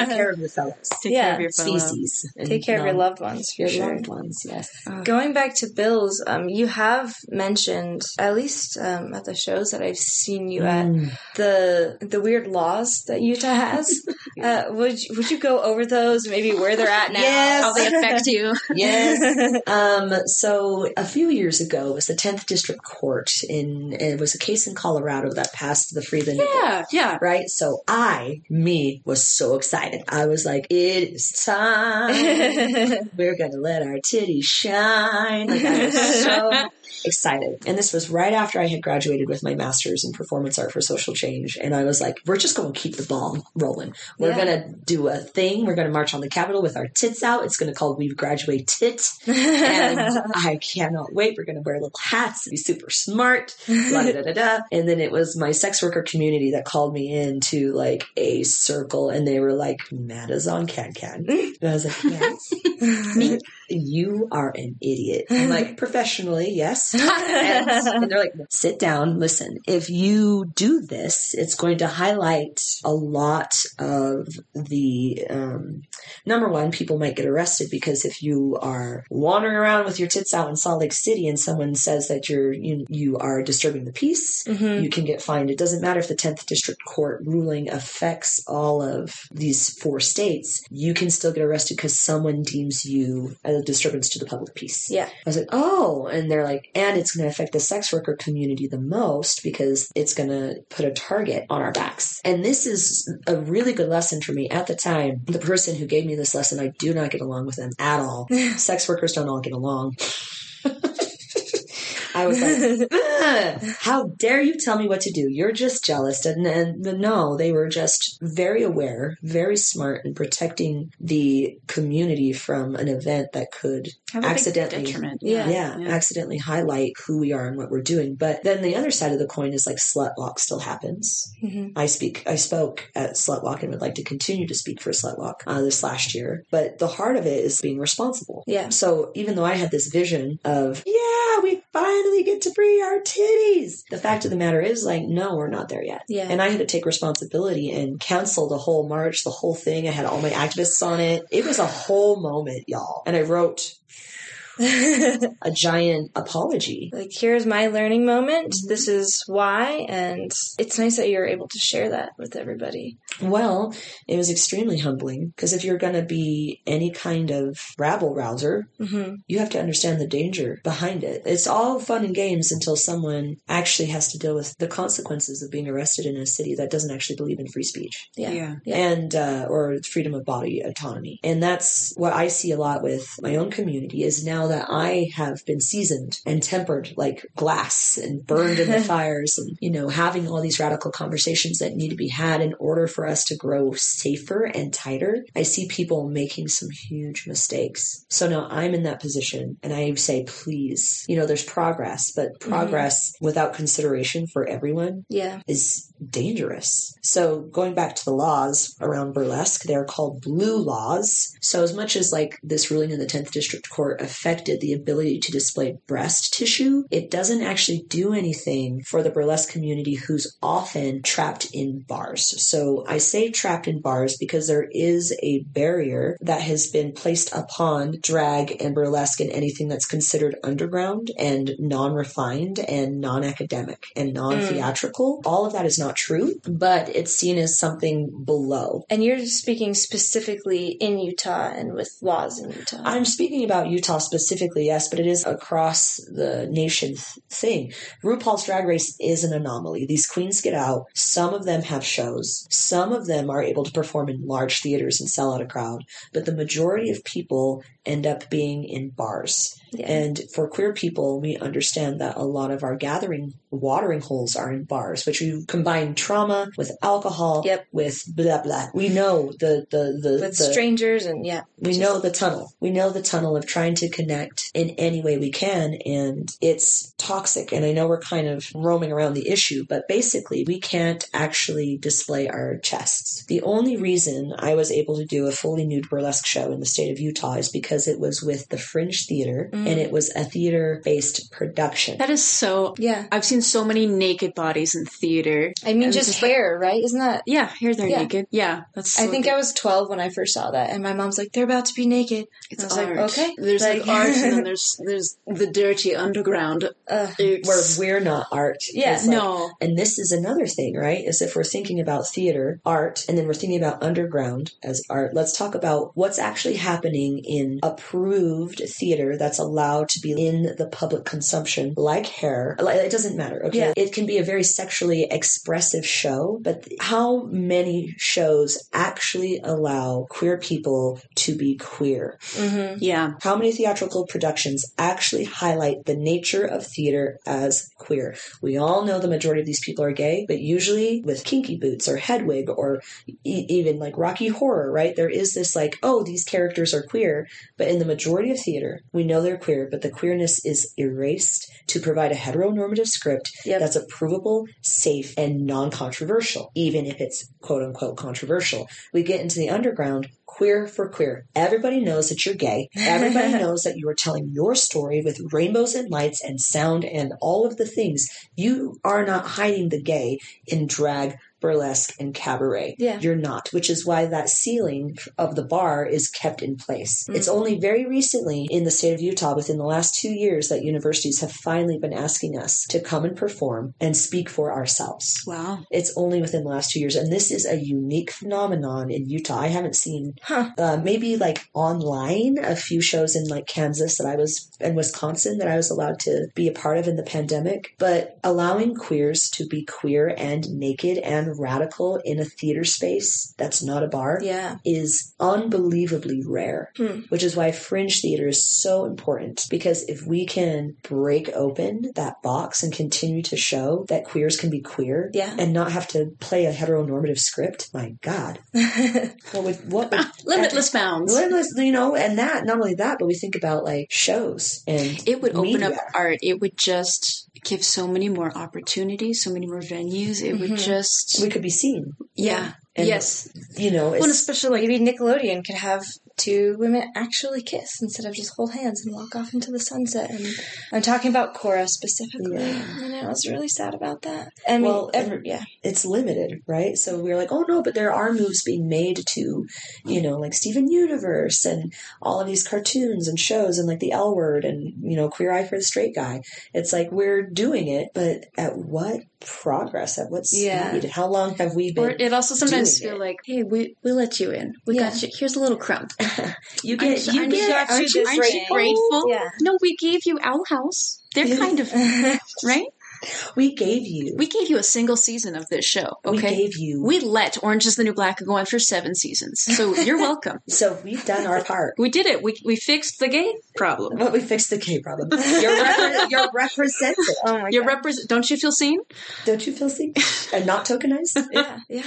care of your fellows. Take Yeah. care of your fellow. Species. and Take care of your loved ones for Your sure. loved ones, yes. Going back to bills, um, you have mentioned at least um, at the shows that I've seen you at Mm. the the weird laws that Utah has. uh, would you, would you go over those? Maybe where they're at now? Yes. How they affect you. Yes. um, so a few years ago it was the 10th District Court in, it was a case in Colorado that passed the free the nipple. yeah, yeah. Right? So I, me, was so excited. I was like, it is time. We're gonna let our titties shine. Like I was so excited. And this was right after I had graduated with my master's in performance art for social change. And I was like, we're just going to keep the ball rolling. We're Yeah. going to do a thing. We're going to march on the Capitol with our tits out. It's going to call We Graduate Tit. And I cannot wait. We're going to wear little hats be super smart. Da, da, da, da. And then it was my sex worker community that called me into like a circle and they were like, Madazon Can Can. And I was like, yes. You are an idiot. I'm like, professionally, yes. And, and they're like, sit down, listen. If you do this, it's going to highlight a lot of the um, number one, people might get arrested because if you are wandering around with your tits out in Salt Lake City and someone says that you're you, you are disturbing the peace, Mhm. you can get fined. It doesn't matter if the 10th district court ruling affects all of these four states. You can still get arrested because someone deems you a disturbance to the public peace. Yeah. I was like, oh, and they're like, and it's going to affect the sex worker community the most because it's going to put a target on our backs. And this is a really good lesson for me at the time. The person who gave me this lesson, I do not get along with them at all. sex workers don't all get along. I was like, how dare you tell me what to do? You're just jealous. And, and no, they were just very aware, very smart in protecting the community from an event that could Have a big accidentally detriment. Yeah. yeah, accidentally highlight who we are and what we're doing. But then the other side of the coin is like slut walk still happens. Mhm. I speak, I spoke at slut walk and would like to continue to speak for slut walk uh, this last year. But the heart of it is being responsible. Yeah. So even though I had this vision of, yeah, we finally get to free our titties, the fact of the matter is like, no, we're not there yet. Yeah. And I had to take responsibility and cancel the whole march, the whole thing. I had all my activists on it. It was a whole moment, y'all. And I wrote a giant apology. like here's my learning moment Mm-hmm. this is why and it's nice that you're able to share that with everybody Well, it was extremely humbling because if you're going to be any kind of rabble rouser, hmm you have to understand the danger behind it. It's all fun and games until someone actually has to deal with the consequences of being arrested in a city that doesn't actually believe in free speech. yeah Yeah. Yeah. and uh, or freedom of body autonomy and that's what i see a lot with my own community is now that i have been seasoned and tempered like glass and burned in the fires and you know having all these radical conversations that need to be had in order for us to grow safer and tighter i see people making some huge mistakes so now i'm in that position and i say please you know there's progress but mm-hmm. progress without consideration for everyone yeah is dangerous. So going back to the laws around burlesque, they're called blue laws. So as much as like this ruling in the 10th district court affected the ability to display breast tissue, it doesn't actually do anything for the burlesque community who's often trapped in bars. So I say trapped in bars because there is a barrier that has been placed upon drag and burlesque and anything that's considered underground and non-refined and non-academic and hmm. non-theatrical. All of that is not true, but it's seen as something below. and you're speaking specifically in utah and with laws in utah I'm speaking about Utah specifically, yes, but it is across the nation th- thing. RuPaul's Drag Race is an anomaly. These queens get out. Some of them have shows. Some of them are able to perform in large theaters and sell out a crowd. But the majority of people end up being in bars. yeah. And for queer people, we understand that a lot of our gathering watering holes are in bars, which you combine trauma with alcohol, Yep. with blah blah. We know the the the, with the strangers and yeah we just- know the tunnel. We know the tunnel of trying to connect in any way we can, and it's toxic. And I know we're kind of roaming around the issue, but basically, we can't actually display our chests. The only reason I was able to do a fully nude burlesque show in the state of Utah is because it was with the Fringe Theater, Mm. and it was a theater based production. That is so. yeah I've seen so many naked bodies in theater. i mean And just it's hair right isn't that Yeah, here they're Yeah. naked. Yeah, that's. I think good. I was 12 when I first saw that, and my mom's like, "They're about to be naked." It's I was art. like, "Okay." There's like, Like- art, and then there's there's the dirty underground. Ugh. It's, Where we're not art. Yeah, like- no. And this is another thing, right? Is if we're thinking about theater, art and then we're thinking about underground as art, let's talk about what's actually happening in approved theater that's allowed to be in the public consumption, like hair. It doesn't matter. Okay. Yeah. It can be a very sexually expressive show, but how many shows actually allow queer people to be queer? hmm Yeah. How many theatrical productions actually highlight the nature of theater as queer? We all know the majority of these people are gay, but usually with kinky boots or Hedwig or e- even like Rocky Horror, right? There is this like, oh, these characters are queer, but in the majority of theater, we know they're queer, but the queerness is erased to provide a heteronormative script Yep. that's approvable, safe, and non controversial, even if it's quote unquote controversial. We get into the underground, queer for queer. Everybody knows that you're gay. Everybody knows that you are telling your story with rainbows and lights and sound and all of the things. You are not hiding the gay in drag. Burlesque and cabaret. Yeah. You're not, which is why that ceiling of the bar is kept in place. Mm. It's only very recently in the state of Utah, within the last two years, that universities have finally been asking us to come and perform and speak for ourselves. Wow. It's only within the last two years, and this is a unique phenomenon in Utah. I haven't seen Huh. uh, maybe like online a few shows in like Kansas that I was in Wisconsin that I was allowed to be a part of in the pandemic, but allowing queers to be queer and naked and radical in a theater space that's not a bar Yeah. is unbelievably rare, Hmm. which is why fringe theater is so important. Because if we can break open that box and continue to show that queers can be queer Yeah. and not have to play a heteronormative script, my God, what would what would Limitless bounds. Limitless, you know, and that not only that, but we think about like shows and It would open up art. It would just give so many more opportunities, so many more venues. It would Mhm. just, we could be seen. yeah. And, yes. you know, Well, especially maybe Nickelodeon could have two women actually kiss instead of just hold hands and walk off into the sunset. And I'm talking about Korra specifically, Yeah. and I was really sad about that. I mean, Well, ever, and- yeah, it's limited, right? So we're like, oh no, but there are moves being made to, you know, like Steven Universe and all of these cartoons and shows and like the L Word and you know, Queer Eye for the Straight Guy. It's like we're doing it, but at what progress? At what speed? Yeah. How long have we been? Or it also sometimes doing feel it. like, hey, we we let you in. We Yeah. got you. Here's a little crumb. you Aren't get, you- you aren't get, you- got you aren't you grateful? grateful? Yeah. No, we gave you Owl House. They're kind of right. We gave you. We gave you a single season of this show. Okay. we gave you. We let Orange is the New Black go on for seven seasons. So you're welcome. so we've done our part. We did it. We we fixed the gay problem. But we fixed the gay problem. You're, repre- you're represented. Oh my You're god. represent. Don't you feel seen? Don't you feel seen and not tokenized? yeah, yeah.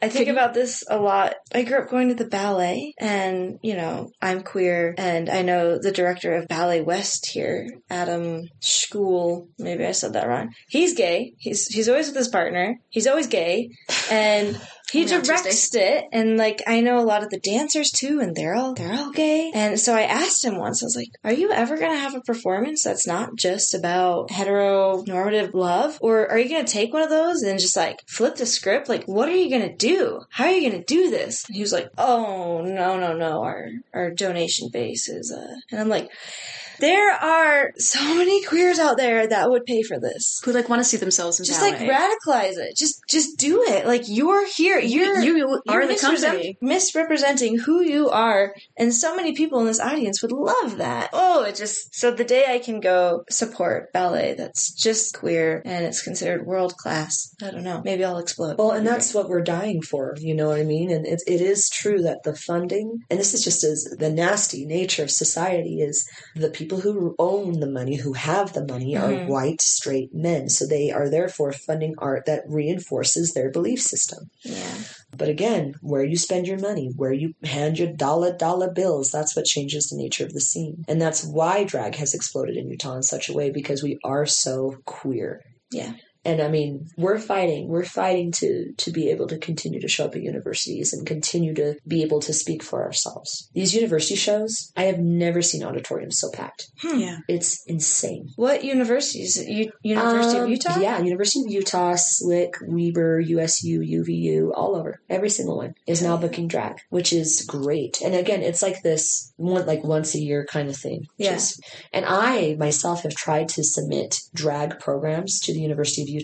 I think about this a lot. I grew up going to the ballet, and you know, I'm queer, and I know the director of Ballet West here, Adam Sklute. Maybe I said that wrong. He's gay. He's he's always with his partner. He's always gay, and he directs it. And like, I know a lot of the dancers too, and they're all they're all gay. And so I asked him once. I was like, "Are you ever gonna have a performance that's not just about heteronormative love, or are you gonna take one of those and just like flip the script? Like, what are you gonna do? How are you gonna do this?" And he was like, "Oh no, no, no. Our our donation base is," uh, and I'm like. There are so many queers out there that would pay for this. Who like want to see themselves in Just ballet. like radicalize it. Just just do it. Like you're here. You're you, you are you're the misrepresent- company. misrepresenting who you are, and so many people in this audience would love that. Oh, it just so the day I can go support ballet that's just queer and it's considered world class. I don't know. Maybe I'll explode. Well, and that's what we're dying for. You know what I mean? And it's, it is true that the funding, and this is just as the nasty nature of society is the people who own the money, who have the money, are Mhm. white, straight men. So they are therefore funding art that reinforces their belief system. yeah. But again, where you spend your money, where you hand your dollar dollar bills, that's what changes the nature of the scene. And that's why drag has exploded in Utah in such a way because we are so queer. Yeah. And I mean, we're fighting. We're fighting to to be able to continue to show up at universities and continue to be able to speak for ourselves. These university shows, I have never seen auditoriums so packed. Hmm. Yeah. It's insane. What universities? U- University Um, of Utah. Yeah, University of Utah, SLCC, Weber, USU, UVU, all over. Every single one is now booking drag, which is great. And again, it's like this one, like once a year kind of thing. which Yeah. and I myself have tried to submit drag programs to the University of Utah.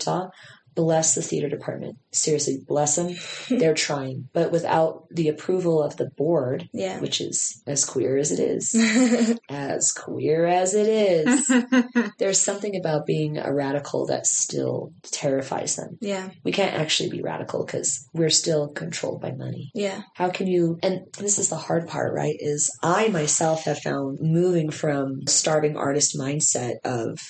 Bless the theater department. Seriously, bless them. They're trying, but without the approval of the board, Yeah. which is as queer as it is, as queer as it is, there's something about being a radical that still terrifies them. yeah. We can't actually be radical because we're still controlled by money. Yeah. How can you, and this is the hard part, right? Is I myself have found moving from starving artist mindset of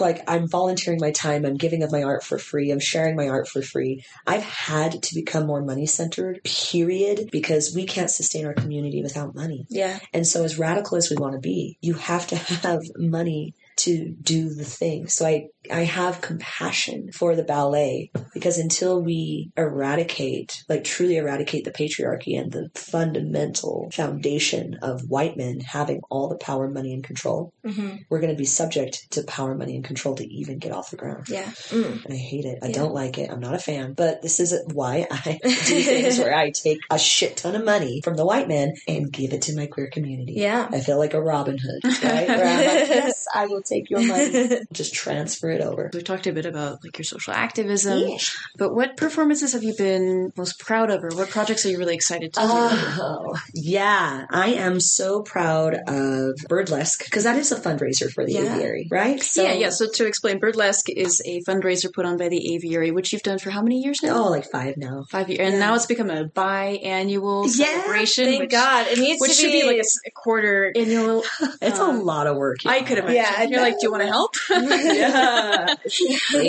like, I'm volunteering my time, I'm giving of my art for free, I'm sharing my art for free. I've had to become more money centered, period, because we can't sustain our community without money. Yeah. And so, as radical as we want to be, you have to have money to do the thing. So I, I have compassion for the ballet because until we eradicate, like truly eradicate the patriarchy and the fundamental foundation of white men having all the power, money, and control, hmm we're going to be subject to power, money, and control to even get off the ground. Yeah. Mm. And I hate it. I Yeah. don't like it. I'm not a fan. But this is why I do things where I take a shit ton of money from the white men and give it to my queer community. Yeah. I feel like a Robin Hood, right? Where I'm like, yes, I will take your money. Just transfer it over. We talked a bit about like your social activism, Yeesh. but what performances have you been most proud of, or what projects are you really excited to do? Oh, yeah. I am so proud of Birdlesque because that is a fundraiser for the Yeah. aviary, right? So, yeah, yeah. So to explain, Birdlesque is a fundraiser put on by the Aviary, which you've done for how many years now? Oh, like five now. Five years, and Yeah. now it's become a biannual Yeah, celebration, Thank which, God. It needs which to should be, be like a quarter annual. It's Um, a lot of work. I could imagine. Yeah, I You're like, do you want to help? Yeah.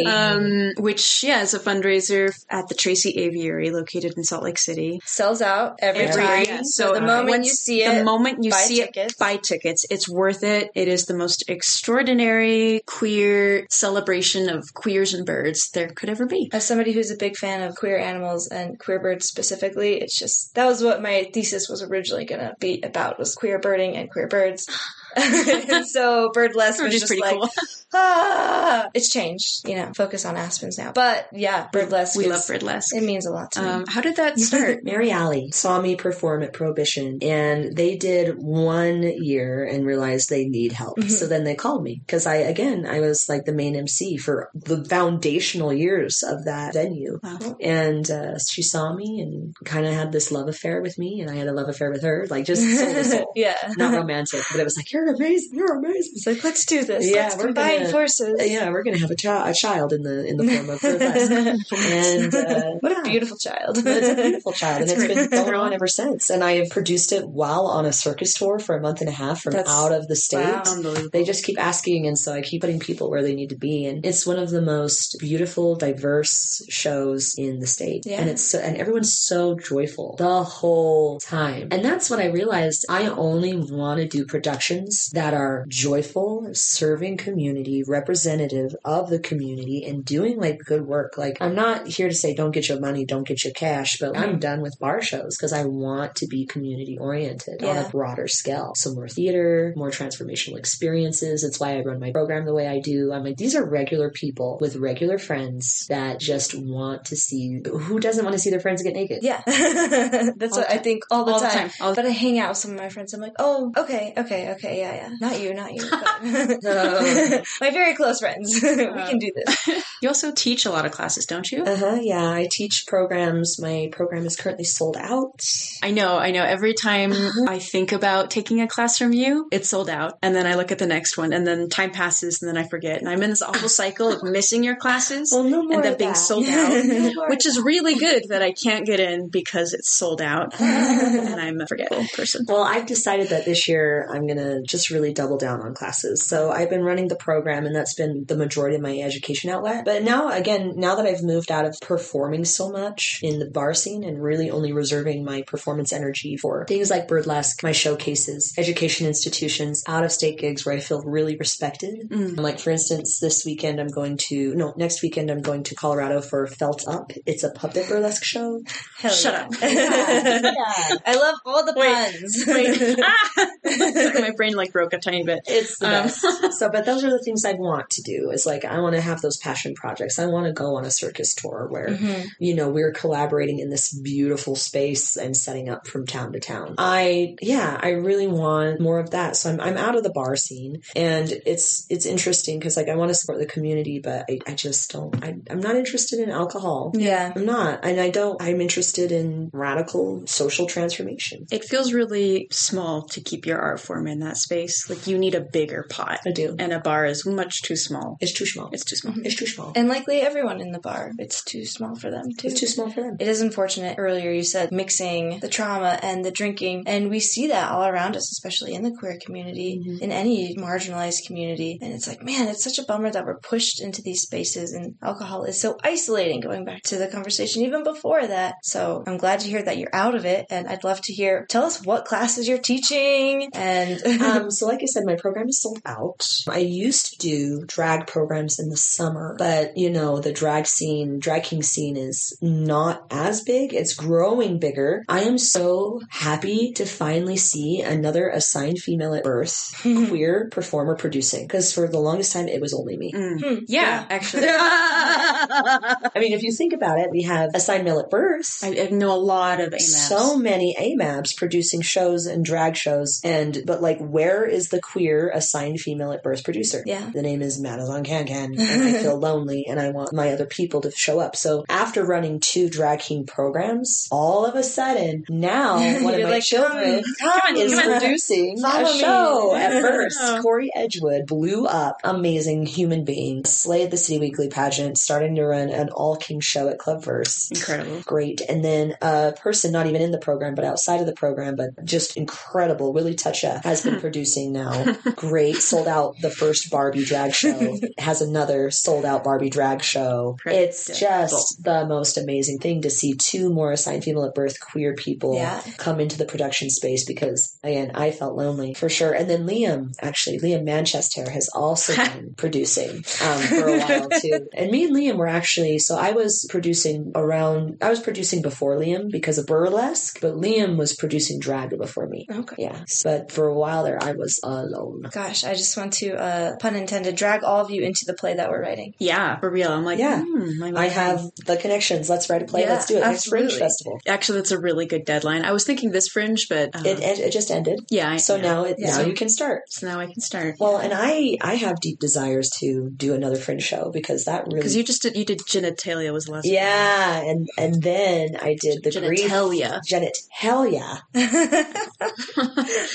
um, which yeah, is a fundraiser at the Tracy Aviary, located in Salt Lake City. sells out every, Every time. year, yeah. So, So, the moment you see it, the moment you buy see tickets. it, buy tickets. It's worth it. It is the most extraordinary queer celebration of queers and birds there could ever be. as somebody who's a big fan of queer animals and queer birds specifically, it's just that was what my thesis was originally going to be about was queer birding and queer birds. and so Birdlesque was Which is just pretty like, cool. ah, it's changed. You know, focus on aspens now. But yeah, Birdlesque. We is- love Birdlesque. It means a lot to me. Um, how did that start? Mary Alley saw me perform at Prohibition and they did one year and realized they need help. Mhm. So then they called me because I, again, I was like the main MC for the foundational years of that venue. Wow. And uh, she saw me and kind of had this love affair with me and I had a love affair with her, like just soul to soul. yeah. Not romantic, but it was like, you're amazing, you're amazing. It's like let's do this. Yeah, let's we're combine gonna- forces. Yeah, we're gonna have a, chi- a child in the in the form of burlesque, and uh, what a beautiful child. It's a beautiful child, and It's it's been going on ever since. And I have produced it while on a circus tour for a month and a half from That's- out of the state. wow. They just keep asking, and so I keep putting people where they need to be. And it's one of the most beautiful, diverse shows in the state. Yeah. And it's so, and everyone's so joyful the whole time. And that's when I realized I only want to do productions that are joyful, serving community, representative of the community, and doing like good work. Like I'm not here to say don't get your money, don't get your cash, but I'm mm-hmm. done with bar shows because I want to be community oriented on a broader scale. So more theater, more transformational experiences. It's why I run my program the way I do. I'm like, these are regular people with regular friends that just want to see who doesn't want to see their friends get naked? Yeah, that's All what the I think all the All the time. time. All- But I hang out with some of my friends. I'm like, oh, okay, okay, okay, yeah, yeah. Not you, not you. No. my very close friends. we can do this. You also teach a lot of classes, don't you? Uh huh. Yeah, I teach programs. My program is currently sold out. I know, I know. Every time I think about taking a class from you, it's sold out. And then I look at the next one, and then time passes, and then I forget. And I'm in this awful cycle of missing your classes, Well, no and then being that. sold out. No Which is really good that I can't get in because it's sold out, and I'm a forgetful person. Well, I've decided that this year I'm going to just really double down on classes. So I've been running the program, and that's been the majority of my education outlet. But now, again, now that I've moved out of performing so much in the bar scene and really only reserving my performance energy for things like burlesque, my showcases, education institutions, out of state gigs where I feel really respected. Mm. Like, for instance, this weekend I'm going to, no, next weekend I'm going to Colorado for Felt Up. It's a puppet burlesque show. Hell Shut yeah. up. Yeah. I love all the Wait, puns. Wait, ah! my brain like broke a tiny bit. It's the Um, best. so, but those are the things I want to do. Is like I want to have those passion projects. I want to go on a circus tour where Mhm. you know we're collaborating in this beautiful space and setting up from town to town. I yeah, I really want more of that. So I'm I'm out of the bar scene, and it's it's interesting because like I want to support the community, but I, I just don't. I, I'm not interested in alcohol. Yeah. I'm not, and I don't. I'm interested in radical social transformation. It feels really small to keep your art form in that space. Like you need a bigger pot, I do. and a bar is much too small. It's too small. It's too small. Mm-hmm. It's too small. And likely everyone in the bar, it's too small for them too. It's too small for them. It is unfortunate. Earlier, you said mixing the trauma and the drinking, and we see that all around us, especially in the queer community, mm-hmm. in any marginalized community. And it's like, man, it's such a bummer that we're pushed into these spaces, and alcohol is so isolating. Going back to the conversation even before that, so I'm glad to hear that you're out of it, and I'd love to hear. Tell us what classes you're teaching, and um, so, like I said, my program is sold out. I used to do drag programs in the summer, but you know, the drag scene, drag king scene is not as big. It's growing bigger. I am so happy to finally see another assigned female at birth queer performer producing because for the longest time it was only me. Mm. Hmm, Yeah, actually, I mean, if you think about it, we have assigned male at birth. I, I know a lot of AMABs. so many AMABs producing shows and drag shows, and but like, where is the queer assigned female at birth producer? Yeah. the name is Madazon Can Can, and I feel lonely, and I want my other people to show up. So after running two drag king programs, all of a sudden now one of my like, children come, come, is come producing a show at first. Oh. Kory Edgewood blew up, amazing human being, slayed the City Weekly pageant, starting to run an all king show at Clubverse incredible. great. And then a person not even in the program, but outside of the program, but just incredible. Willie Touchya has been producing now. Great. Sold out the first Barbie drag show. Has another sold out Barbie drag show. It's just the most amazing thing to see two more assigned female at birth queer people Yeah. come into the production space because again, I felt lonely for sure. And then Liam, actually, Liam Manchesthair has also been producing um, for a while too. And me and Liam were actually so I was producing around I was producing before Liam because of burlesque, but Liam was producing drag before me. Okay. Yeah. But for a while there I was alone. Gosh, I just want to, uh, pun intended, drag all of you into the play that we're writing. Yeah, for real. I'm like, Yeah. hmm, I'm have the connections. Let's write a play. Yeah, Let's do it. Next Fringe. Festival. Actually, that's a really good deadline. I was thinking this fringe, but uh, It, it, it just ended. yeah. I, So yeah. now it, Yeah. now you can start. so now I can start. Well, and I I have deep desires to do another fringe show because that really because you just did, you did genitalia was the last. yeah, and and then I did the grief genitalia. genitalia,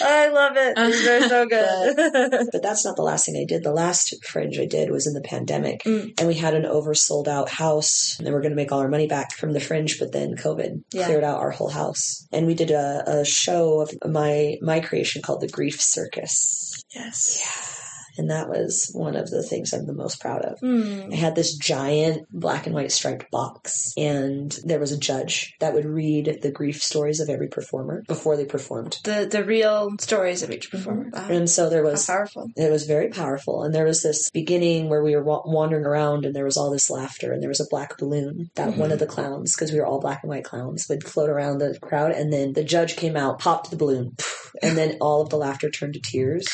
I love it. These are so good. but that's not the last thing I did. The last fringe I did was in the pandemic, Mm. and we had an oversold out house, and we were going to make all our money back from the fringe, but then COVID Yeah. cleared out our whole house, and we did a, a show of my my creation called the Grief Circus. Yes. And that was one of the things I'm the most proud of. Hmm. I had this giant black and white striped box, and there was a judge that would read the grief stories of every performer before they performed. The the real stories of each performer. Wow. And so there How was, powerful. it was very powerful. And there was this beginning where we were wa- wandering around, and there was all this laughter, and there was a black balloon that one of the clowns, because we were all black and white clowns, would float around the crowd, and then the judge came out, popped the balloon, and then all of the laughter turned to tears.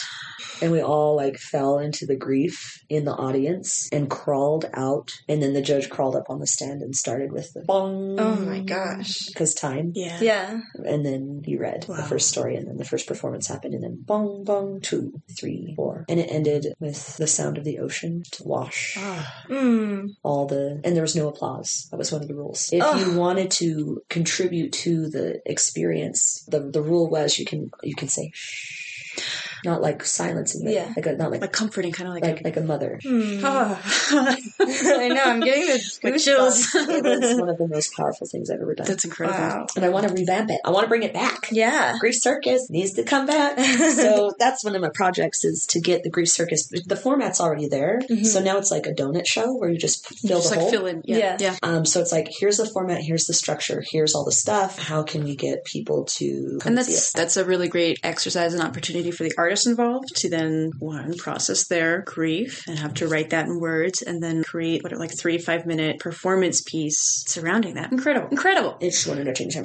And we all like fell into the grief in the audience and crawled out. And then the judge crawled up on the stand and started with the bong. Oh my gosh. Because time. Yeah. Yeah. And then he read Wow. the first story, and then the first performance happened, and then bong, bong, two, three, four. And it ended with the sound of the ocean to wash Ah. Hmm. all the. And there was no applause. That was one of the rules. If Ugh. you wanted to contribute to the experience, the the rule was you can you can say shh. Not like silencing, but Yeah. like a, not like like comforting, kind of like, like like a mother. Hmm. Ah. I know. I'm getting the Like goosebumps. chills. it was one of the most powerful things I've ever done. That's incredible. Wow. and I want to revamp it. I want to bring it back. Yeah. Grief Circus needs to come back. so that's one of my projects is to get the Grief Circus. The format's already there. Mhm. So now it's like a donut show where you just fill Just the like hole. fill in. Yeah. Yeah. Yeah. Um, so it's like, here's the format, here's the structure, here's all the stuff. How can we get people to come And see that's it? that's a really great exercise and opportunity for the artist involved to then one process their grief and have to write that in words and then create what are like three five minute performance piece surrounding that. Incredible, incredible. It's one of the things I'm.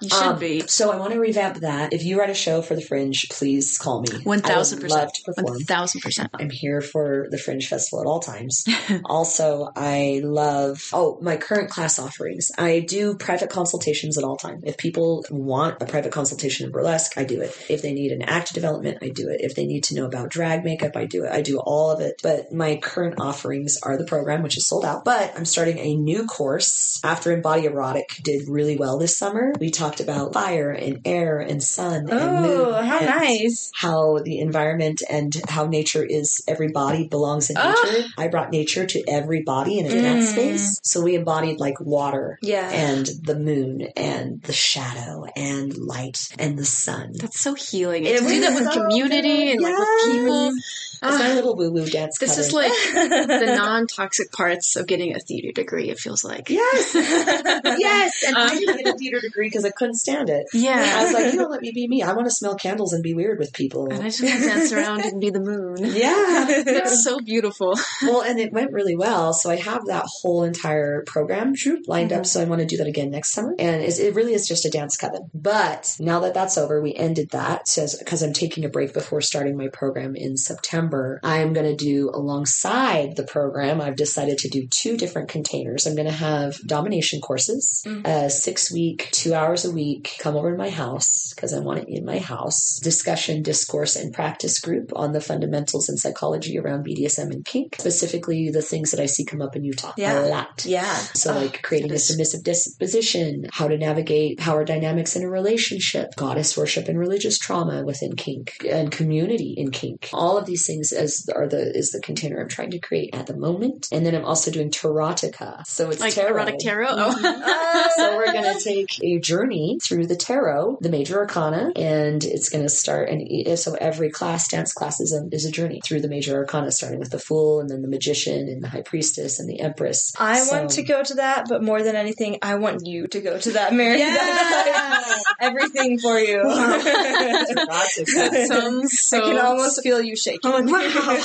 You should Um, be. So I want to revamp that. If you write a show for the Fringe, please call me. One thousand percent. love to perform. One thousand percent. I'm here for the Fringe Festival at all times. also, I love oh my current class offerings. I do private consultations at all time. If people want a private consultation in burlesque, I do it. If they need an act development, I do it. If they need to know about drag makeup, I do it. I do all of it. But my current offerings are the program, which is sold out. But I'm starting a new course after Embody Erotic did really well this summer. We talked about fire and air and sun and moon. Oh, how and nice. how the environment and how nature is every body belongs in Ah. nature. I brought nature to every body in a dance Mm. space. So we embodied like water Yeah. and the moon and the shadow and light and the sun. That's so healing. It to do that with was so community and like with people. It's my Ah, little woo woo dance. this is like the non-toxic parts of getting a theater degree. It feels like. Yes, yes, and I Um, didn't get a theater degree because I couldn't stand it. Yeah. I was like, you don't let me be me. I want to smell candles and be weird with people. and I just want to dance around and be the moon. Yeah, That's so beautiful. well, and it went really well. So I have that whole entire program lined up. So I want to do that again next summer. And it really is just a dance coven. But now that that's over, we ended that says because I'm taking a break before starting my program in September. I'm going to do alongside the program. I've decided to do two different containers. I'm going to have domination courses, Mm. a six week, two hours a week. Come over to my house because I want it in my house. Discussion, discourse, and practice group on the fundamentals and psychology around BDSM and kink, specifically the things that I see come up in Utah Yeah. a lot. yeah. So, Oh, like creating a submissive disposition, how to navigate power dynamics in a relationship, goddess worship and religious trauma within kink, and community in kink. All of these things as are the is the container I'm trying to create at the moment. And then I'm also doing tarotica, so it's Like tarot. erotic tarot. Mm-hmm. Oh. Oh. So we're going to take a journey through the tarot, the major arcana, and it's going to start. And so every class, dance class, is a, is a journey through the major arcana, starting with the Fool, and then the Magician, and the High Priestess, and the Empress. I So- want to go to that, but more than anything, I want you to go to that, Mary. Yeah. Everything for you. Tarotica. Sounds so. I can almost feel you shaking. I'm like, wow.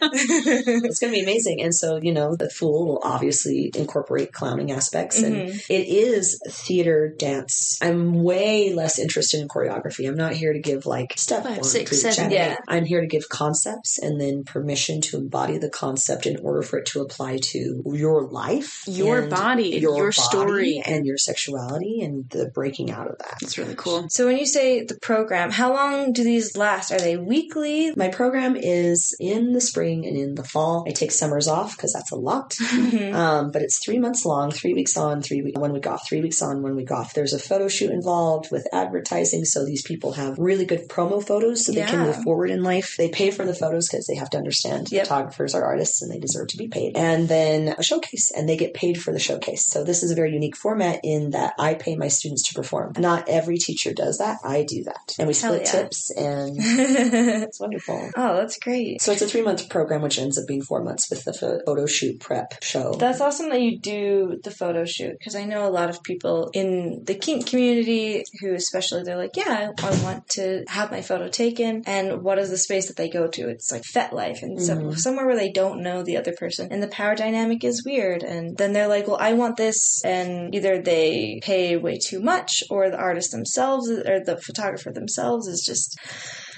it's going to be amazing. And so, you know, the Fool will obviously incorporate clowning aspects, and Mhm. it is theater dance. I'm way less interested in choreography. I'm not here to give like step Five, one, six, two, seven, yeah. I'm here to give concepts and then permission to embody the concept in order for it to apply to your life, Your and body, your body story. and your sexuality, and the breaking out of that. That's really cool. So when you say the program, how long do these last? Are they weekly? My program is in the spring and in the fall. I take summers off because that's a lot. Mhm. Um, but it's three months long, three weeks on, three week, one week off, three weeks on, one week off. There's a photo shoot involved with advertising, so these people have really good promo photos so they can move forward in life. They pay for the photos because they have to understand Yep. photographers are artists and they deserve to be paid. And then a showcase, and they get paid for the showcase. So this is a very unique format in that I pay my students to perform. Not every teacher does that. I do that, and we split yeah. tips, and it's wonderful. Oh, that's great. So it's a three month program, which ends up being four months with the photo shoot prep show. That's awesome that you do the photo shoot because I know a lot of people in the kink community who, especially, they're like, yeah, I want to have my photo taken. And what is the space that they go to? It's like FetLife and so, Mhm. somewhere where they don't know the other person, and the power dynamic is weird. And then they're like, well, I want this, and either they pay way too much, or the artist themselves or the photographer themselves is just.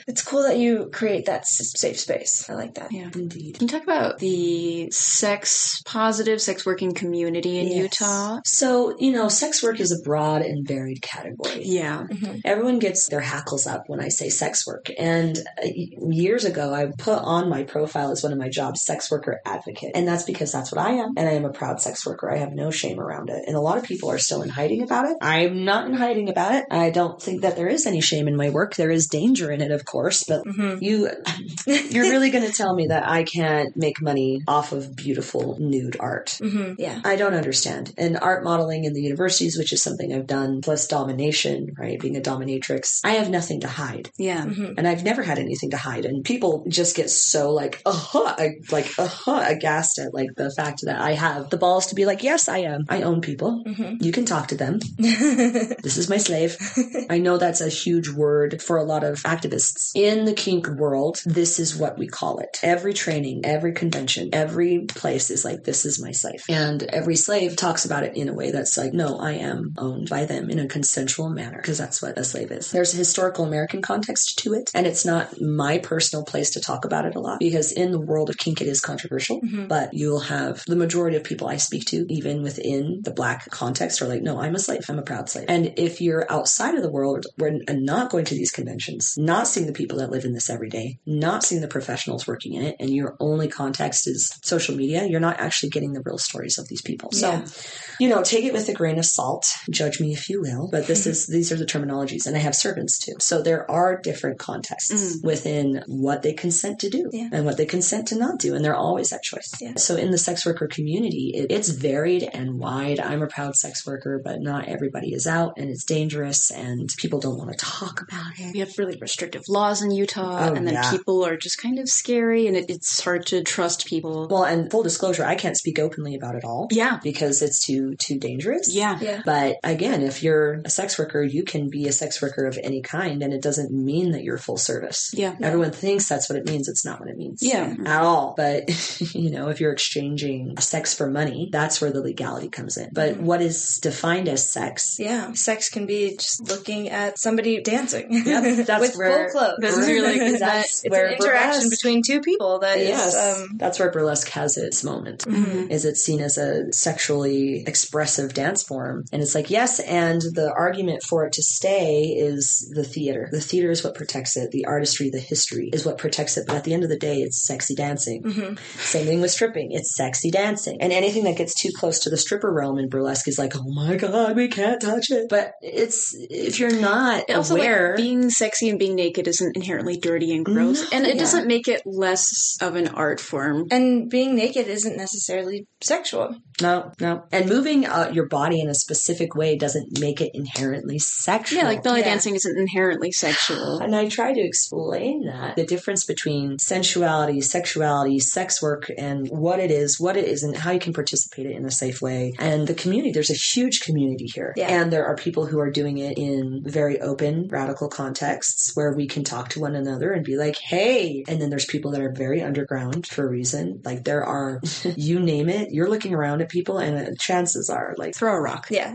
It's cool that you create that safe space. I like that. Yeah. Indeed. Can you talk about the sex positive, sex working community in Yes. Utah? So, you know, sex work is a broad and varied category. Yeah. Mhm. Everyone gets their hackles up when I say sex work. And uh, years ago, I put on my profile as one of my jobs, sex worker advocate. And that's because that's what I am. And I am a proud sex worker. I have no shame around it. And a lot of people are still in hiding about it. I'm not in hiding about it. I don't think that there is any shame in my work. There is danger in it, of course, but Mhm. you you're really going to tell me that I can't make money off of beautiful nude art. hmm Yeah. I don't understand. And art modeling in the universities, which is something I've done, plus domination, right? Being a dominatrix, I have nothing to hide. Yeah. hmm And I've never had anything to hide. And people just get so like, uh-huh, like, uh-huh, aghast at like the fact that I have the balls to be like, yes, I am. I own people. hmm You can talk to them. This is my slave. I know that's a huge word for a lot of activists is in the kink world, this is what we call it. Every training, every convention, every place is like, this is my slave. And every slave talks about it in a way that's like, no, I am owned by them in a consensual manner, because that's what a slave is. There's a historical American context to it, and it's not my personal place to talk about it a lot because in the world of kink, it is controversial, mm-hmm. but you'll have the majority of people I speak to, even within the black context, are like, no, I'm a slave. I'm a proud slave. And if you're outside of the world we're, not going to these conventions, not seeing the people that live in this every day, not seeing the professionals working in it, and your only context is social media, you're not actually getting the real stories of these people. So, Yeah. You know, take it with a grain of salt. Judge me if you will, but this mm-hmm. is these are the terminologies, and I have servants too. So there are different contexts mm. within what they consent to do Yeah. and what they consent to not do, and they're always that choice. Yeah. So in the sex worker community, it, it's varied and wide. I'm a proud sex worker, but not everybody is out, and it's dangerous, and people don't want to talk about it. We have really restrictive laws in Utah, Oh, and then yeah. people are just kind of scary, and it, it's hard to trust people. Well, and full disclosure, I can't speak openly about it all yeah, because it's too too dangerous. yeah, Yeah. But again, if you're a sex worker, you can be a sex worker of any kind, and it doesn't mean that you're full service. yeah. Everyone thinks that's what it means. It's not what it means. Yeah. At all. But, you know, if you're exchanging sex for money, that's where the legality comes in. But what is defined as sex? Yeah, sex can be just looking at somebody dancing. Yep, that's with where- full clothes. That's really good. That's it's where an interaction between two people that is. Yes, um, that's where burlesque has its moment. Mhm. Is it seen as a sexually expressive dance form, and it's like yes, and the argument for it to stay is the theater. The theater is what protects it. The artistry, the history is what protects it. But at the end of the day, it's sexy dancing. mhm. Same thing with stripping. It's sexy dancing. And anything that gets too close to the stripper realm in burlesque is like, oh my god, we can't touch it. But it's if you're not And also, aware. like, being sexy and being naked isn't inherently dirty and gross, No. and it Yeah. doesn't make it less of an art form. And being naked isn't necessarily sexual. no, no. And moving uh, your body in a specific way doesn't make it inherently sexual. Yeah, like belly Yeah. dancing isn't inherently sexual. And I try to explain that the difference between sensuality, sexuality, sex work, and what it is, what it isn't, how you can participate in a safe way. And the community, there's a huge community here. Yeah. And there are people who are doing it in very open, radical contexts where we can talk to one another and be like, hey. And then there's people that are very underground for a reason. Like there are, you name it, you're looking around at people, and uh, are, like, Throw a rock. Yeah.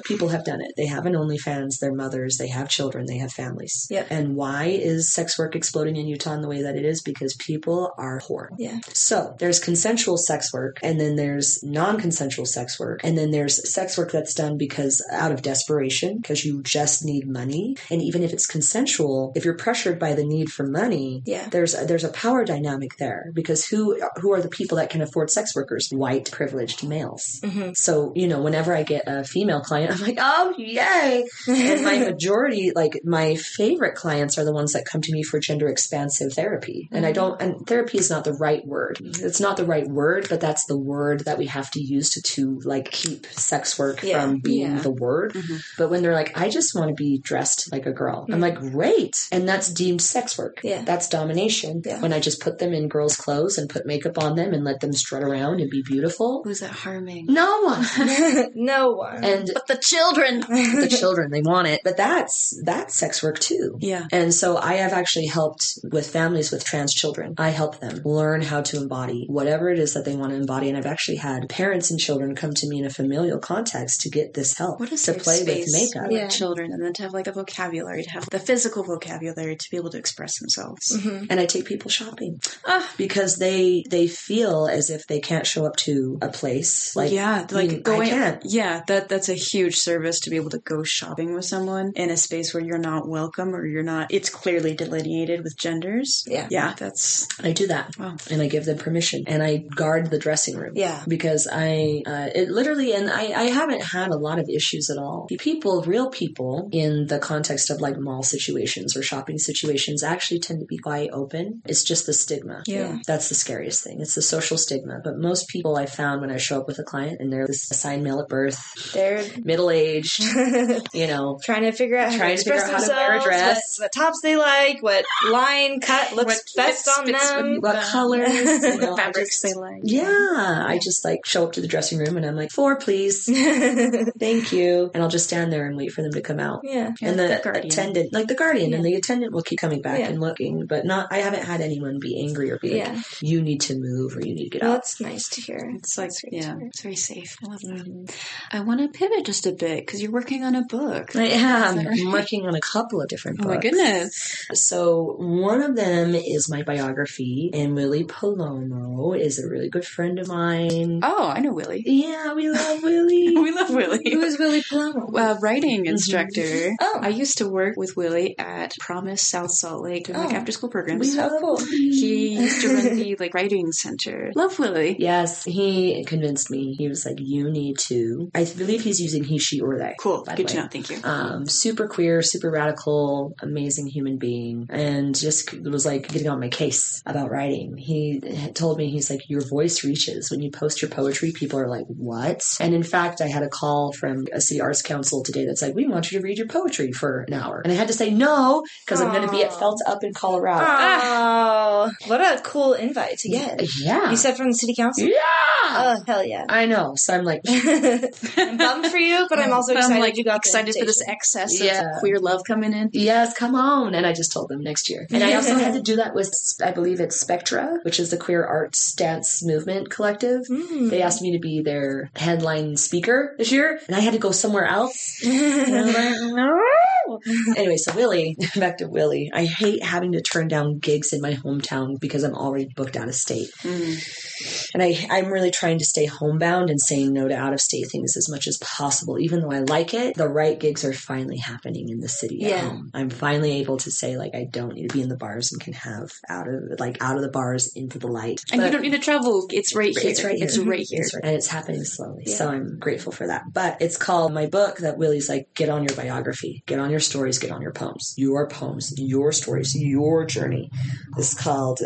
people have done it. They have an OnlyFans, they're mothers, they have children, they have families. Yep. And why is sex work exploding in Utah in the way that it is? Because people are poor. yeah. So there's consensual sex work, and then there's non consensual sex work, and then there's sex work that's done because out of desperation, because you just need money. And even if it's consensual, if you're pressured by the need for money, Yeah. there's there's a power dynamic there because who who are the people that can afford sex workers? White privileged males. hmm So, you know, whenever I get a female client, I'm like, oh, yay. And my majority, like my favorite clients are the ones that come to me for gender expansive therapy. And I don't, and therapy is not the right word. It's not the right word, but that's the word that we have to use to, to like keep sex work Yeah. from being Yeah. the word. Mhm. But when they're like, I just want to be dressed like a girl, I'm like, great. And that's deemed sex work. Yeah. That's domination. Yeah. When I just put them in girls' clothes and put makeup on them and let them strut around and be beautiful. Who's that harming? No one. no one. And But the children. the children, they want it. But that's that's sex work too. Yeah. And so I have actually helped with families with trans children. I help them learn how to embody whatever it is that they want to embody. And I've actually had parents and children come to me in a familial context to get this help What a to safe play with makeup. for Yeah. children, and then to have like the vocabulary, to have the physical vocabulary to be able to express themselves. Mhm. And I take people shopping Ah. because they they feel as if they can't show up to a place like yeah, I like mean, going. I can't. Yeah, that that's a huge service to be able to go shopping with someone in a space where you're not welcome or you're not. It's clearly delineated with genders. Yeah. yeah, that's I do that Wow. and I give them permission and I guard the dressing room. Yeah. because I uh, it literally and I, I haven't had a lot of issues at all. People, real people, in the context of like mall situations or shopping situations, actually tend to be quite open. It's just the stigma. Yeah. that's the scariest thing. It's the social stigma. But most people I found when I show up with a client and they're this assigned male at birth, They're middle aged, you know. trying to figure out how Trying to to figure express out how to wear a themselves, dress. What, what tops they like, what line cut looks What best fits- on them. with What colors? You know, fabrics just- they like. yeah, I just like show up to the dressing room and I'm like, four, please. Thank you. And I'll just stand there and wait for them to come out. yeah. and the the guardian. attendant, like the guardian and the attendant attendant will keep coming back Yeah. and looking, but not. I haven't had anyone be angry or be like, Yeah. "You need to move" or "You need to get Well, out." that's nice to hear. It's like, yeah, it's very safe. That. I want to pivot just a bit because you're working on a book. I am. Right? I'm working on a couple of different Oh my goodness. So one of them is my biography, and Willie Palomo is a really good friend of mine. Oh, I know Willie. Yeah, we love Willie. We love Willie. Who is Willie Palomo? uh, writing instructor. Oh. I used to work with Willie at Promise South Salt Lake doing like Oh. after school programs. We So love cool. he used to run the like writing center. Love Willie. Yes, he convinced me. He was like, "You need to." I believe he's using he, she, or they. Cool. Good to know. Thank you. Um, super queer, super radical, amazing human being, and just was like getting on my case about writing. He told me he's like, "Your voice reaches when you post your poetry. People are like, what?" And in fact, I had a call from a city arts council today that's like, "We want you to read your poetry for an hour," and I had to say no because I'm going to be at Aw. Felt Up in Colorado. Oh, what a cool invite to get. Yeah, You said from the city council? yeah. Oh, hell yeah. I know. So I'm like, I'm bummed for you, but I'm also I'm excited like you got excited for this excess Yeah. of queer love coming in. Yes, come on. And I just told them next year. And I also had to do that with, I believe it's Spectra, which is the queer arts dance movement collective. Mm. They asked me to be their headline speaker this year, and I had to go somewhere else. And I was like, no. Anyway, so Willie, back to Willie. I hate having to turn down gigs in my hometown because I'm already booked out of state. Mm. And I, I'm really trying to stay homebound and saying no to out of state things as much as possible. Even though I like it, the right gigs are finally happening in the city at Yeah. home. I'm finally able to say like I don't need to be in the bars and can have out of like out of the bars into the light. And But you don't need to travel. It's right here. It's right here. It's right here. It's right- and it's happening slowly. Yeah. So I'm grateful for that. But it's called my book that Willie's like, get on your biography, get on your stories, get on your poems, your poems, your stories, your journey. This is called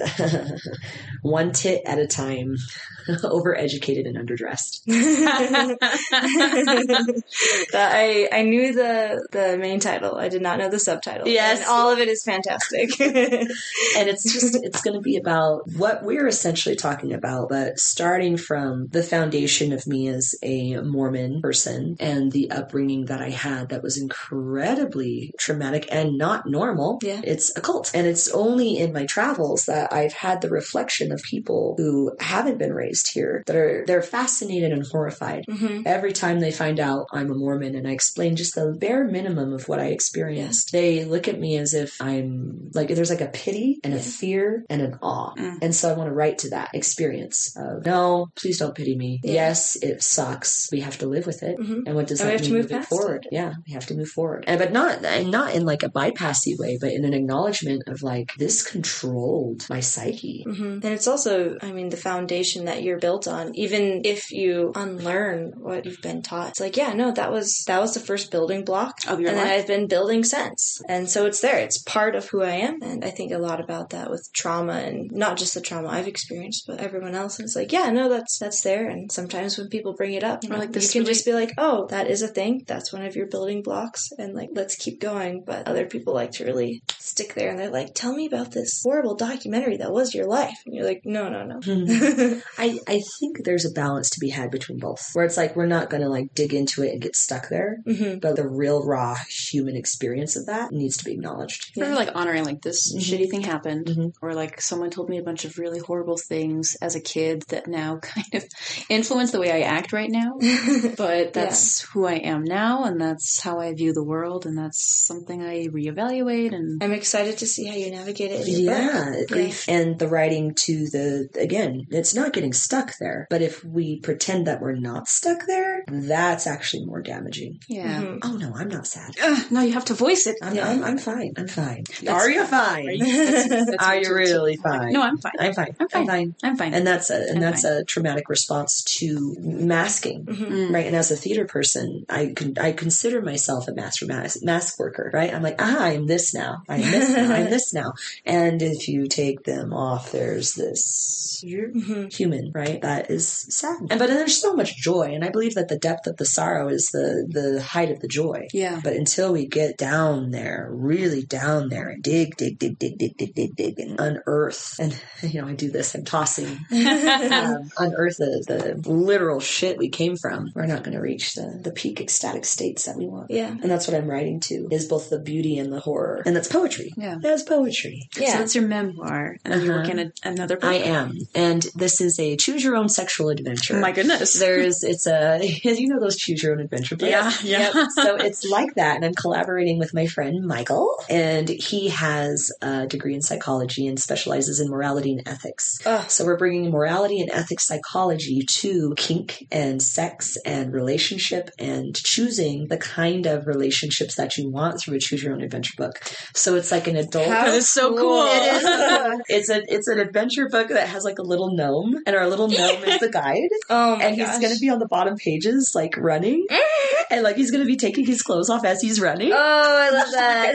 One Tit at a Time, Overeducated and Underdressed. I I knew the the main title. I did not know the subtitle. Yes. and all of it is fantastic. and it's just it's going to be about what we're essentially talking about but starting from the foundation of me as a mormon person and the upbringing that i had that was incredibly traumatic and not normal Yeah. it's a cult and it's only in my travels that i've had the reflection of people who haven't been raised here that are they're fascinated and horrified hmm Every time they find out I'm a Mormon and I explain just the bare minimum of what I experienced, they look at me as if I'm like, there's like a pity and a fear and an awe. Mm. And so I want to write to that experience of, no, please don't pity me. Yeah. Yes, it sucks. We have to live with it. hmm And what does And we that have to mean move forward? it. Yeah, we have to move forward. And, but not, and not in like a bypassy way, but in an acknowledgement of like, this controlled my psyche. hmm And it's also, I mean, the foundation that you're built on. Even if you unlearn what you've been taught, it's like, yeah, no, that was that was the first building block, Of your and then life? I've been building since. And so it's there. It's part of who I am. And I think a lot about that with trauma, and not just the trauma I've experienced, but everyone else. And it's like, yeah, no, that's that's there. And sometimes when people bring it up, you, know, like you can really- just be like, oh, that is a thing. That's one of your building blocks, and like, let's keep going. But other people like to really stick there, and they're like, tell me about this horrible documentary that was your life. And you're like, no, no, no. I, I think there's a balance to be had between both, where it's like we're not going to like dig into it and get stuck there, hmm but the real raw human experience of that needs to be acknowledged. Or like honoring like this Mhm. shitty thing happened, Mhm. or like someone told me a bunch of really horrible things as a kid that now kind of influence the way I act right now. But that's who I am now, and that's how I view the world, and that's something I reevaluate. And I'm excited to see how you navigate it. In your book. Yeah, and the writing to the again, it's not getting stuck there. But if we pretend that we're not stuck there, that's actually more damaging. yeah, Mhm. Oh no, I'm not sad. Ugh, no, you have to voice it. I'm, Yeah. I'm, I'm fine. I'm fine. That's- Are you fine? Are you- that's- that's Are you really fine? No, I'm fine. I'm fine. I'm fine. I'm fine. I'm fine. And that's a and I'm that's a traumatic response to masking. Mhm. Mm. right? And as a theater person, I con- I consider myself a master mask, mask worker, right? I'm like, ah, I'm this now. I'm this now. I'm this now. And if you take them off, there's this Mhm. human, right? That is sad. And but there's so much joy, and I believe that the depth of the sorrow is the the height of the joy. Yeah. But until we get down there, really down there, and dig, dig, dig, dig, dig, dig, dig, dig, and unearth, and you know, I do this, I'm tossing, um, unearth the, the literal shit we came from. We're not going to reach the the peak ecstatic states that we want. Yeah. And that's what I'm writing to is both the beauty and the horror, and that's poetry. Yeah. That's poetry. So it's your memoir, and then you're Uh-huh. working on another book. I am, and this is a choose your own sexual adventure. Oh my goodness. There's, it's a, you know, those choose your own adventure books. Yeah, yeah. Yep. So it's like that, and I'm collaborating with my friend Michael, and he has a degree in psychology and specializes in morality and ethics. Ugh. So we're bringing morality and ethics psychology to kink and sex and relationship and choosing the kind of relationships that you want through a choose your own adventure book. So it's like an adult. How That is so cool. It is. It's a it's an adventure book that has like a little gnome, and our little gnome is the guide, Oh my and he's going to be on the bottom pages like running, and like he's going to be taking his clothes off as he's running. Oh, I love that.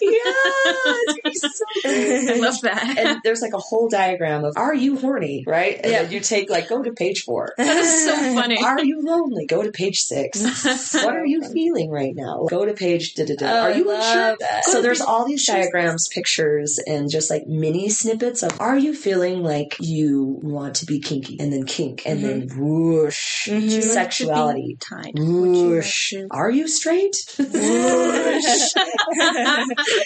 yeah, it's gonna be so good. I love that. And there's like a whole diagram of are you horny, right? And Yeah. then you take like go to page four. that is so funny. Are you lonely? Go to page six. what are you feeling right now? Go to page da da da. Oh, Are I you love unsure? that. So there's all these diagrams, pictures, and just like mini snippets of are you feeling like you want to be kinky? And then kink, and then whoosh, Mhm. sexuality. Time. Whoosh. Are you straight? Whoosh.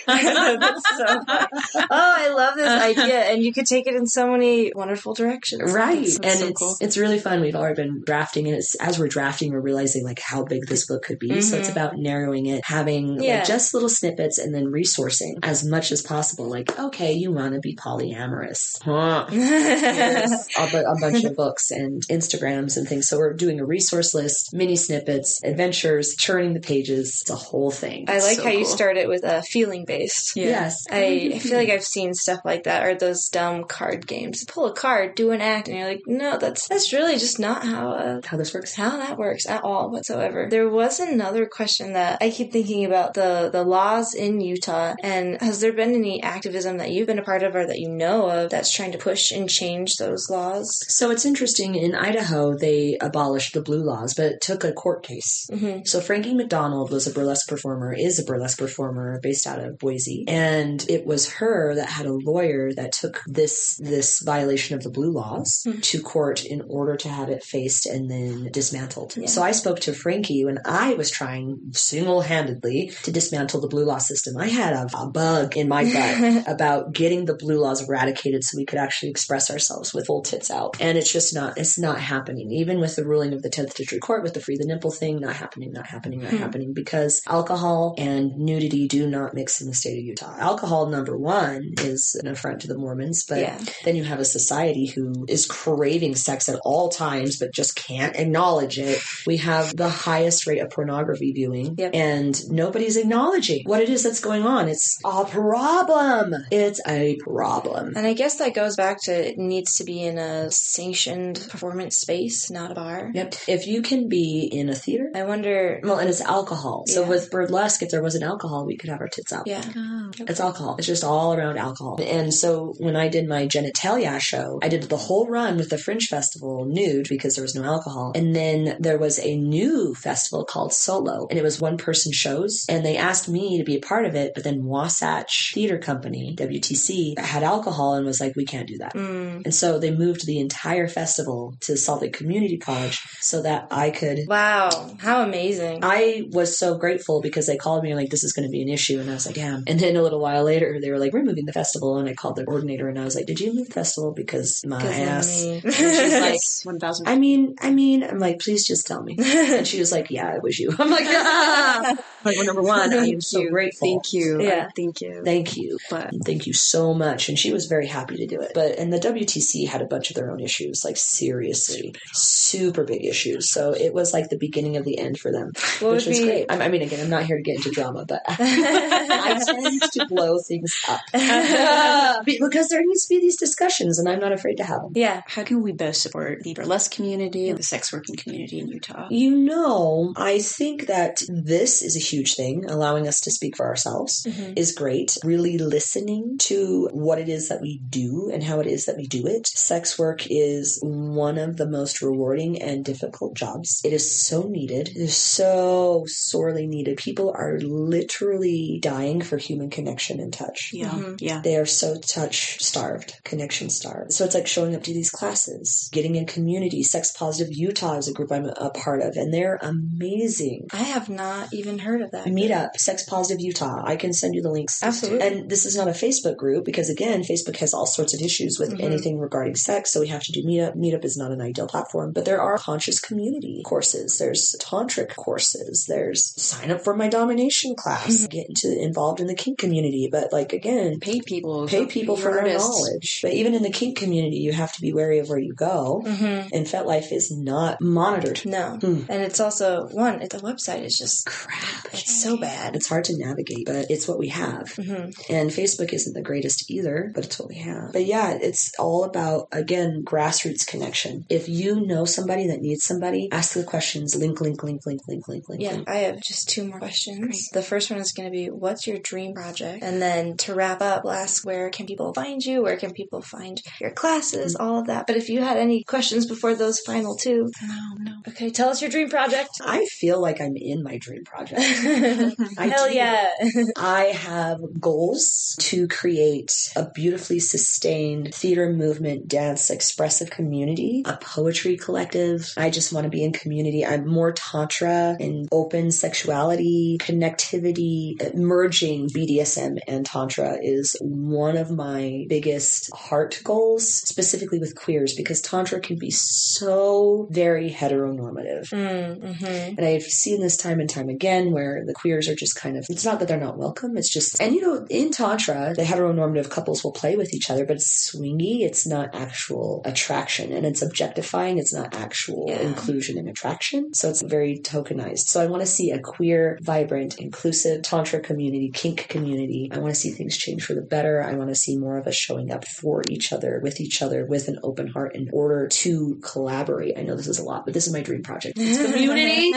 That's so I love this idea, and you could take it in so many wonderful directions. Right. That's- that's and so it's cool. it's really fun. We've already been drafting and it's as we're drafting we're realizing like how big this book could be. So it's Mhm. about narrowing it, having like, just little snippets and then resourcing as much as possible. Like, okay, you want to be polyamorous. Huh. A, a bunch of books and Instagrams and things. So we're doing a resource list, mini snippets, adventures, churning the pages. It's a whole thing. I like So how you start it with uh, feeling based. Yeah. Yes. I, I feel like I've seen stuff like that, or those dumb card games. Pull a card, do an act, and you're like, no, that's that's really just not how uh, how this works. how that works at all whatsoever. There was another question that I keep thinking about the the laws in Utah, and has there been any activism that you've been a part of or that you know of that's trying to push and change those laws? So it's interesting. In Idaho, they abolished the blue laws, but it took a court case. hmm So Frankie McDonald was a burlesque performer, is a burlesque performer based out of Boise, and it was her that had a lawyer that took this this violation of the blue laws Hmm. to court in order to have it faced and then dismantled. Yeah. So I spoke to Frankie when I was trying single handedly to dismantle the blue law system. I had a, a bug in my butt about getting the blue laws eradicated so we could actually express ourselves with full tits out. And it's just not it's not happening. Even with the ruling of the 10th District Court with the free the nipple thing, not happening, not happening, not Hmm. happening because alcohol and nudity do not mix in the state of Utah. Alcohol number 1 is an affront to the Mormons, but yeah. then you have a society who is craving sex at all times but just can't acknowledge it. We have the highest rate of pornography viewing Yep. and nobody's acknowledging what it is that's going on. It's a problem. It's a problem. And I guess that goes back to it needs to be in a sanctioned performance space, not a bar. Yep. If you can be in a theater, I wonder. well, and it's alcohol. So Yeah. with burlesque, if there wasn't alcohol, we could have our tits out. Yeah. Oh. It's alcohol. It's just all around alcohol. And so when I did my genitalia show, I did the whole run with the Fringe Festival nude because there was no alcohol. And then there was a new festival called Solo, and it was one person shows. And they asked me to be a part of it, but then Wasatch Theater Company, WTC, had alcohol and was like, we can't do that. Mm. And so they moved the entire festival to Salt Lake Community College so that I could Wow. How amazing. I was so grateful because they called me and like this is going to be an issue, and I was like, yeah. And then a little while later, they were like, we're moving the festival, and I called the coordinator and I was like, did you move the festival because my of ass? me. And she's like, Yes, 1000 I mean, I mean, I'm like, please just tell me. And she was like, yeah, it was you. I'm like, ah. like well, number one, I am Thank so you. grateful. Thank you. Yeah. Thank you. Thank you. But Thank you so much. And she was very happy to do it. But, and the WTC had a bunch of their own issues, like seriously, super big issues. So it was like the beginning of the end for them, What which was be- great. I I mean, again, I'm not here to get into drama, but I tend to blow things things up. because there needs to be these discussions, and I'm not afraid to have them. yeah. How can we best support the burlesque community and the sex working community in Utah? You know, I think that this is a huge thing, allowing us to speak for ourselves Mhm. is great. Really listening to what it is that we do and how it is that we do it. Sex work is one of the most rewarding and difficult jobs. It is so needed. It is so sorely needed. People are literally dying for human connection and touch. Yeah, Mhm. yeah. They are so touch starved, connection starved. So it's like showing up to these classes, getting in community. Sex Positive Utah is a group I'm a part of, and they're amazing. I have not even heard of that. Meetup, Sex Positive Utah. I can send you the links. Absolutely. And this is not a Facebook group because, again, Facebook has all sorts of issues with Mhm. anything regarding sex. So we have to do Meetup. Meetup is not an ideal platform, but there are conscious community courses. There's tantric courses. There's sign up for my domination class. Get into involved in the kink community. But like again, Pay people. pay people for their knowledge. But even in the kink community, you have to be wary of where you go. hmm And FetLife is not monitored. No. Hmm. And it's also, one, the website is just crap. It's so bad. It's hard to navigate, but it's what we have. hmm And Facebook isn't the greatest either, but it's what we have. But yeah, it's all about, again, grassroots connection. If you know somebody that needs somebody, ask the questions, link, link, link, link, link, link, link. Yeah, link. I have just two more questions. The first one is going to be, what's your dream project? And then to wrap up, ask where can people find you? Where can people find your classes? Mm. All of that. But if you had any questions before those final two, No, no. okay, tell us your dream project. I feel like I'm in my dream project. Hell yeah. I have goals to create a beautifully sustained theater movement, dance, expressive community, a poetry collective. I just want to be in community. I'm more tantra and open sexuality, connectivity, merging BDSM and tantra is one of my biggest heart goals, specifically with queers, because tantra can be so very heteronormative. Mm-hmm. And I've seen this time and time again where the queers are just kind of, it's not that they're not welcome, it's just, and you know, in Tantra, the heteronormative couples will play with each other, but it's swingy, it's not actual attraction, and it's objectifying, it's not actual Yeah. inclusion and attraction. So it's very tokenized. So I want to see a queer, vibrant, inclusive Tantra community, kink community. I want to see things change for the better. I want to see more of us showing up for each other, with each other, with an open heart in order to collaborate. I know this is a lot, but this is my dream project. It's community,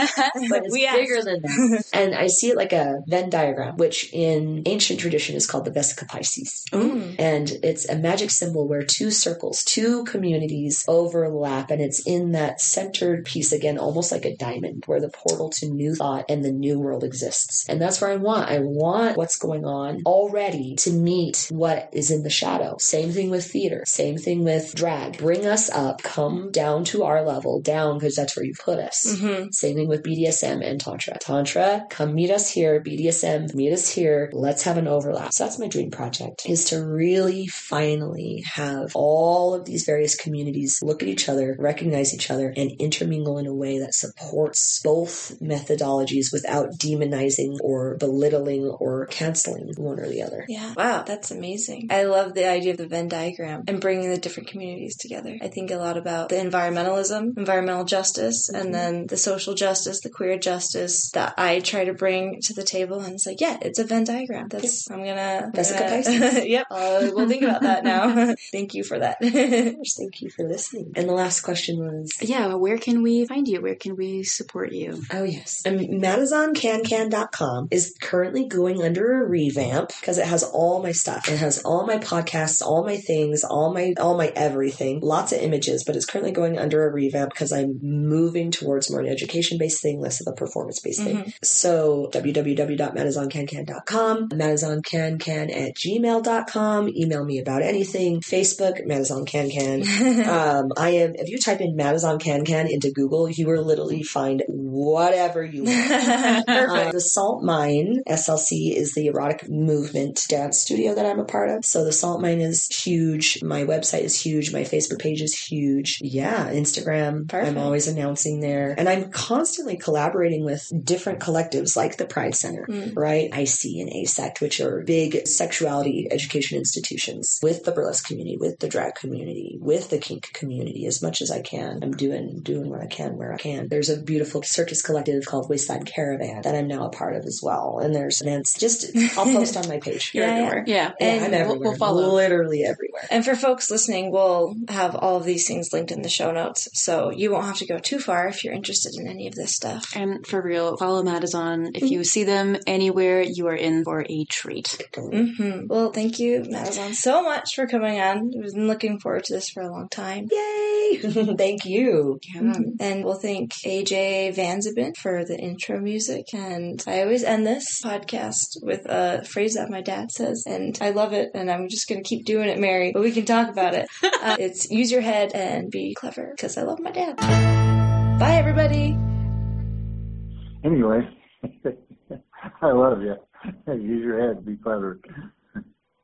but it's We asked. bigger than that. and I see it like a Venn diagram, which in ancient tradition is called the Vesica Pisces. Mm. And it's a magic symbol where two circles, two communities overlap, and it's in that centered piece again, almost like a diamond, where the portal to new thought and the new world exists. And that's where I want. I want what's going on already to meet what is in the shadow. Same thing with theater, same thing with drag. Bring us up, come down to our level, down because that's where you put us. Mhm. Same thing with BDSM and Tantra. Tantra, come meet us here. BDSM, meet us here. Let's have an overlap. So that's my dream project is to really finally have all of these various communities look at each other, recognize each other, and intermingle in a way that supports both methodologies without demonizing or belittling or canceling one or the other. Yeah. Wow, that's amazing. I love the idea of the Venn diagram and bringing the different communities together. I think a lot about the environmentalism, environmental justice, and then the social justice, the queer justice that I try to bring to the table. And it's like, yeah, it's a Venn diagram. That's, I'm gonna, I'm Vesica gonna- Pisces. yep. Uh, we'll think about that now. Thank you for that. Thank you for listening. And the last question was Yeah, where can we find you? Where can we support you? Oh yes. And MadazonCanCan.com is currently going under a revamp because it has all my stuff. It has all my podcasts, all my things, all my all my everything. Lots of images, but it's currently going under a revamp because I'm moving towards more an education based thing, less of a performance based thing. So www.madazoncancan.com, madazoncancan at gmail.com. Email me about anything. Facebook, MadazonCanCan. um, I am. If you type in Madazon Can Can into Google, you will literally find whatever you want. Uh, the Salt Mine SLC is the erotic movement dance studio that I'm a part of. So the Salt Mine is huge. My website is huge. My Facebook page is huge. Yeah, Instagram. Perfect. I'm always announcing there, and I'm constantly collaborating with different collectives like the Pride Center, Mm. right? IC and AASECT, which are big sexuality education institutions, with the burlesque community, with the drag community, with the kink community, as much as I can. I'm doing doing what I can where I can. There's a beautiful circus collective called Wayside Caravan that I'm now a part of as well. And there's events. Just I'll post on my page. You're Yeah, yeah. everywhere. Yeah. Yeah, And I'm we'll- everywhere. we'll follow. Literally everywhere. And for folks listening, we'll have all of these things linked in the show notes, so you won't have to go too far if you're interested in any of this stuff. And for real, follow Madazon. If you see them anywhere, you are in for a treat. hmm Well, thank you, Madazon, so much for coming on. I've been looking forward to this for a long time. Yay! Thank you. Yeah. And we'll thank AJ Vanzabin for the intro music. And I always end this podcast with a phrase that my dad says, and I love it. And I'm just going to keep doing it, Mary, but we can talk about it. uh, it's use your head and be clever because I love my dad. Bye, everybody. Anyway, I love you. Use your head, be clever.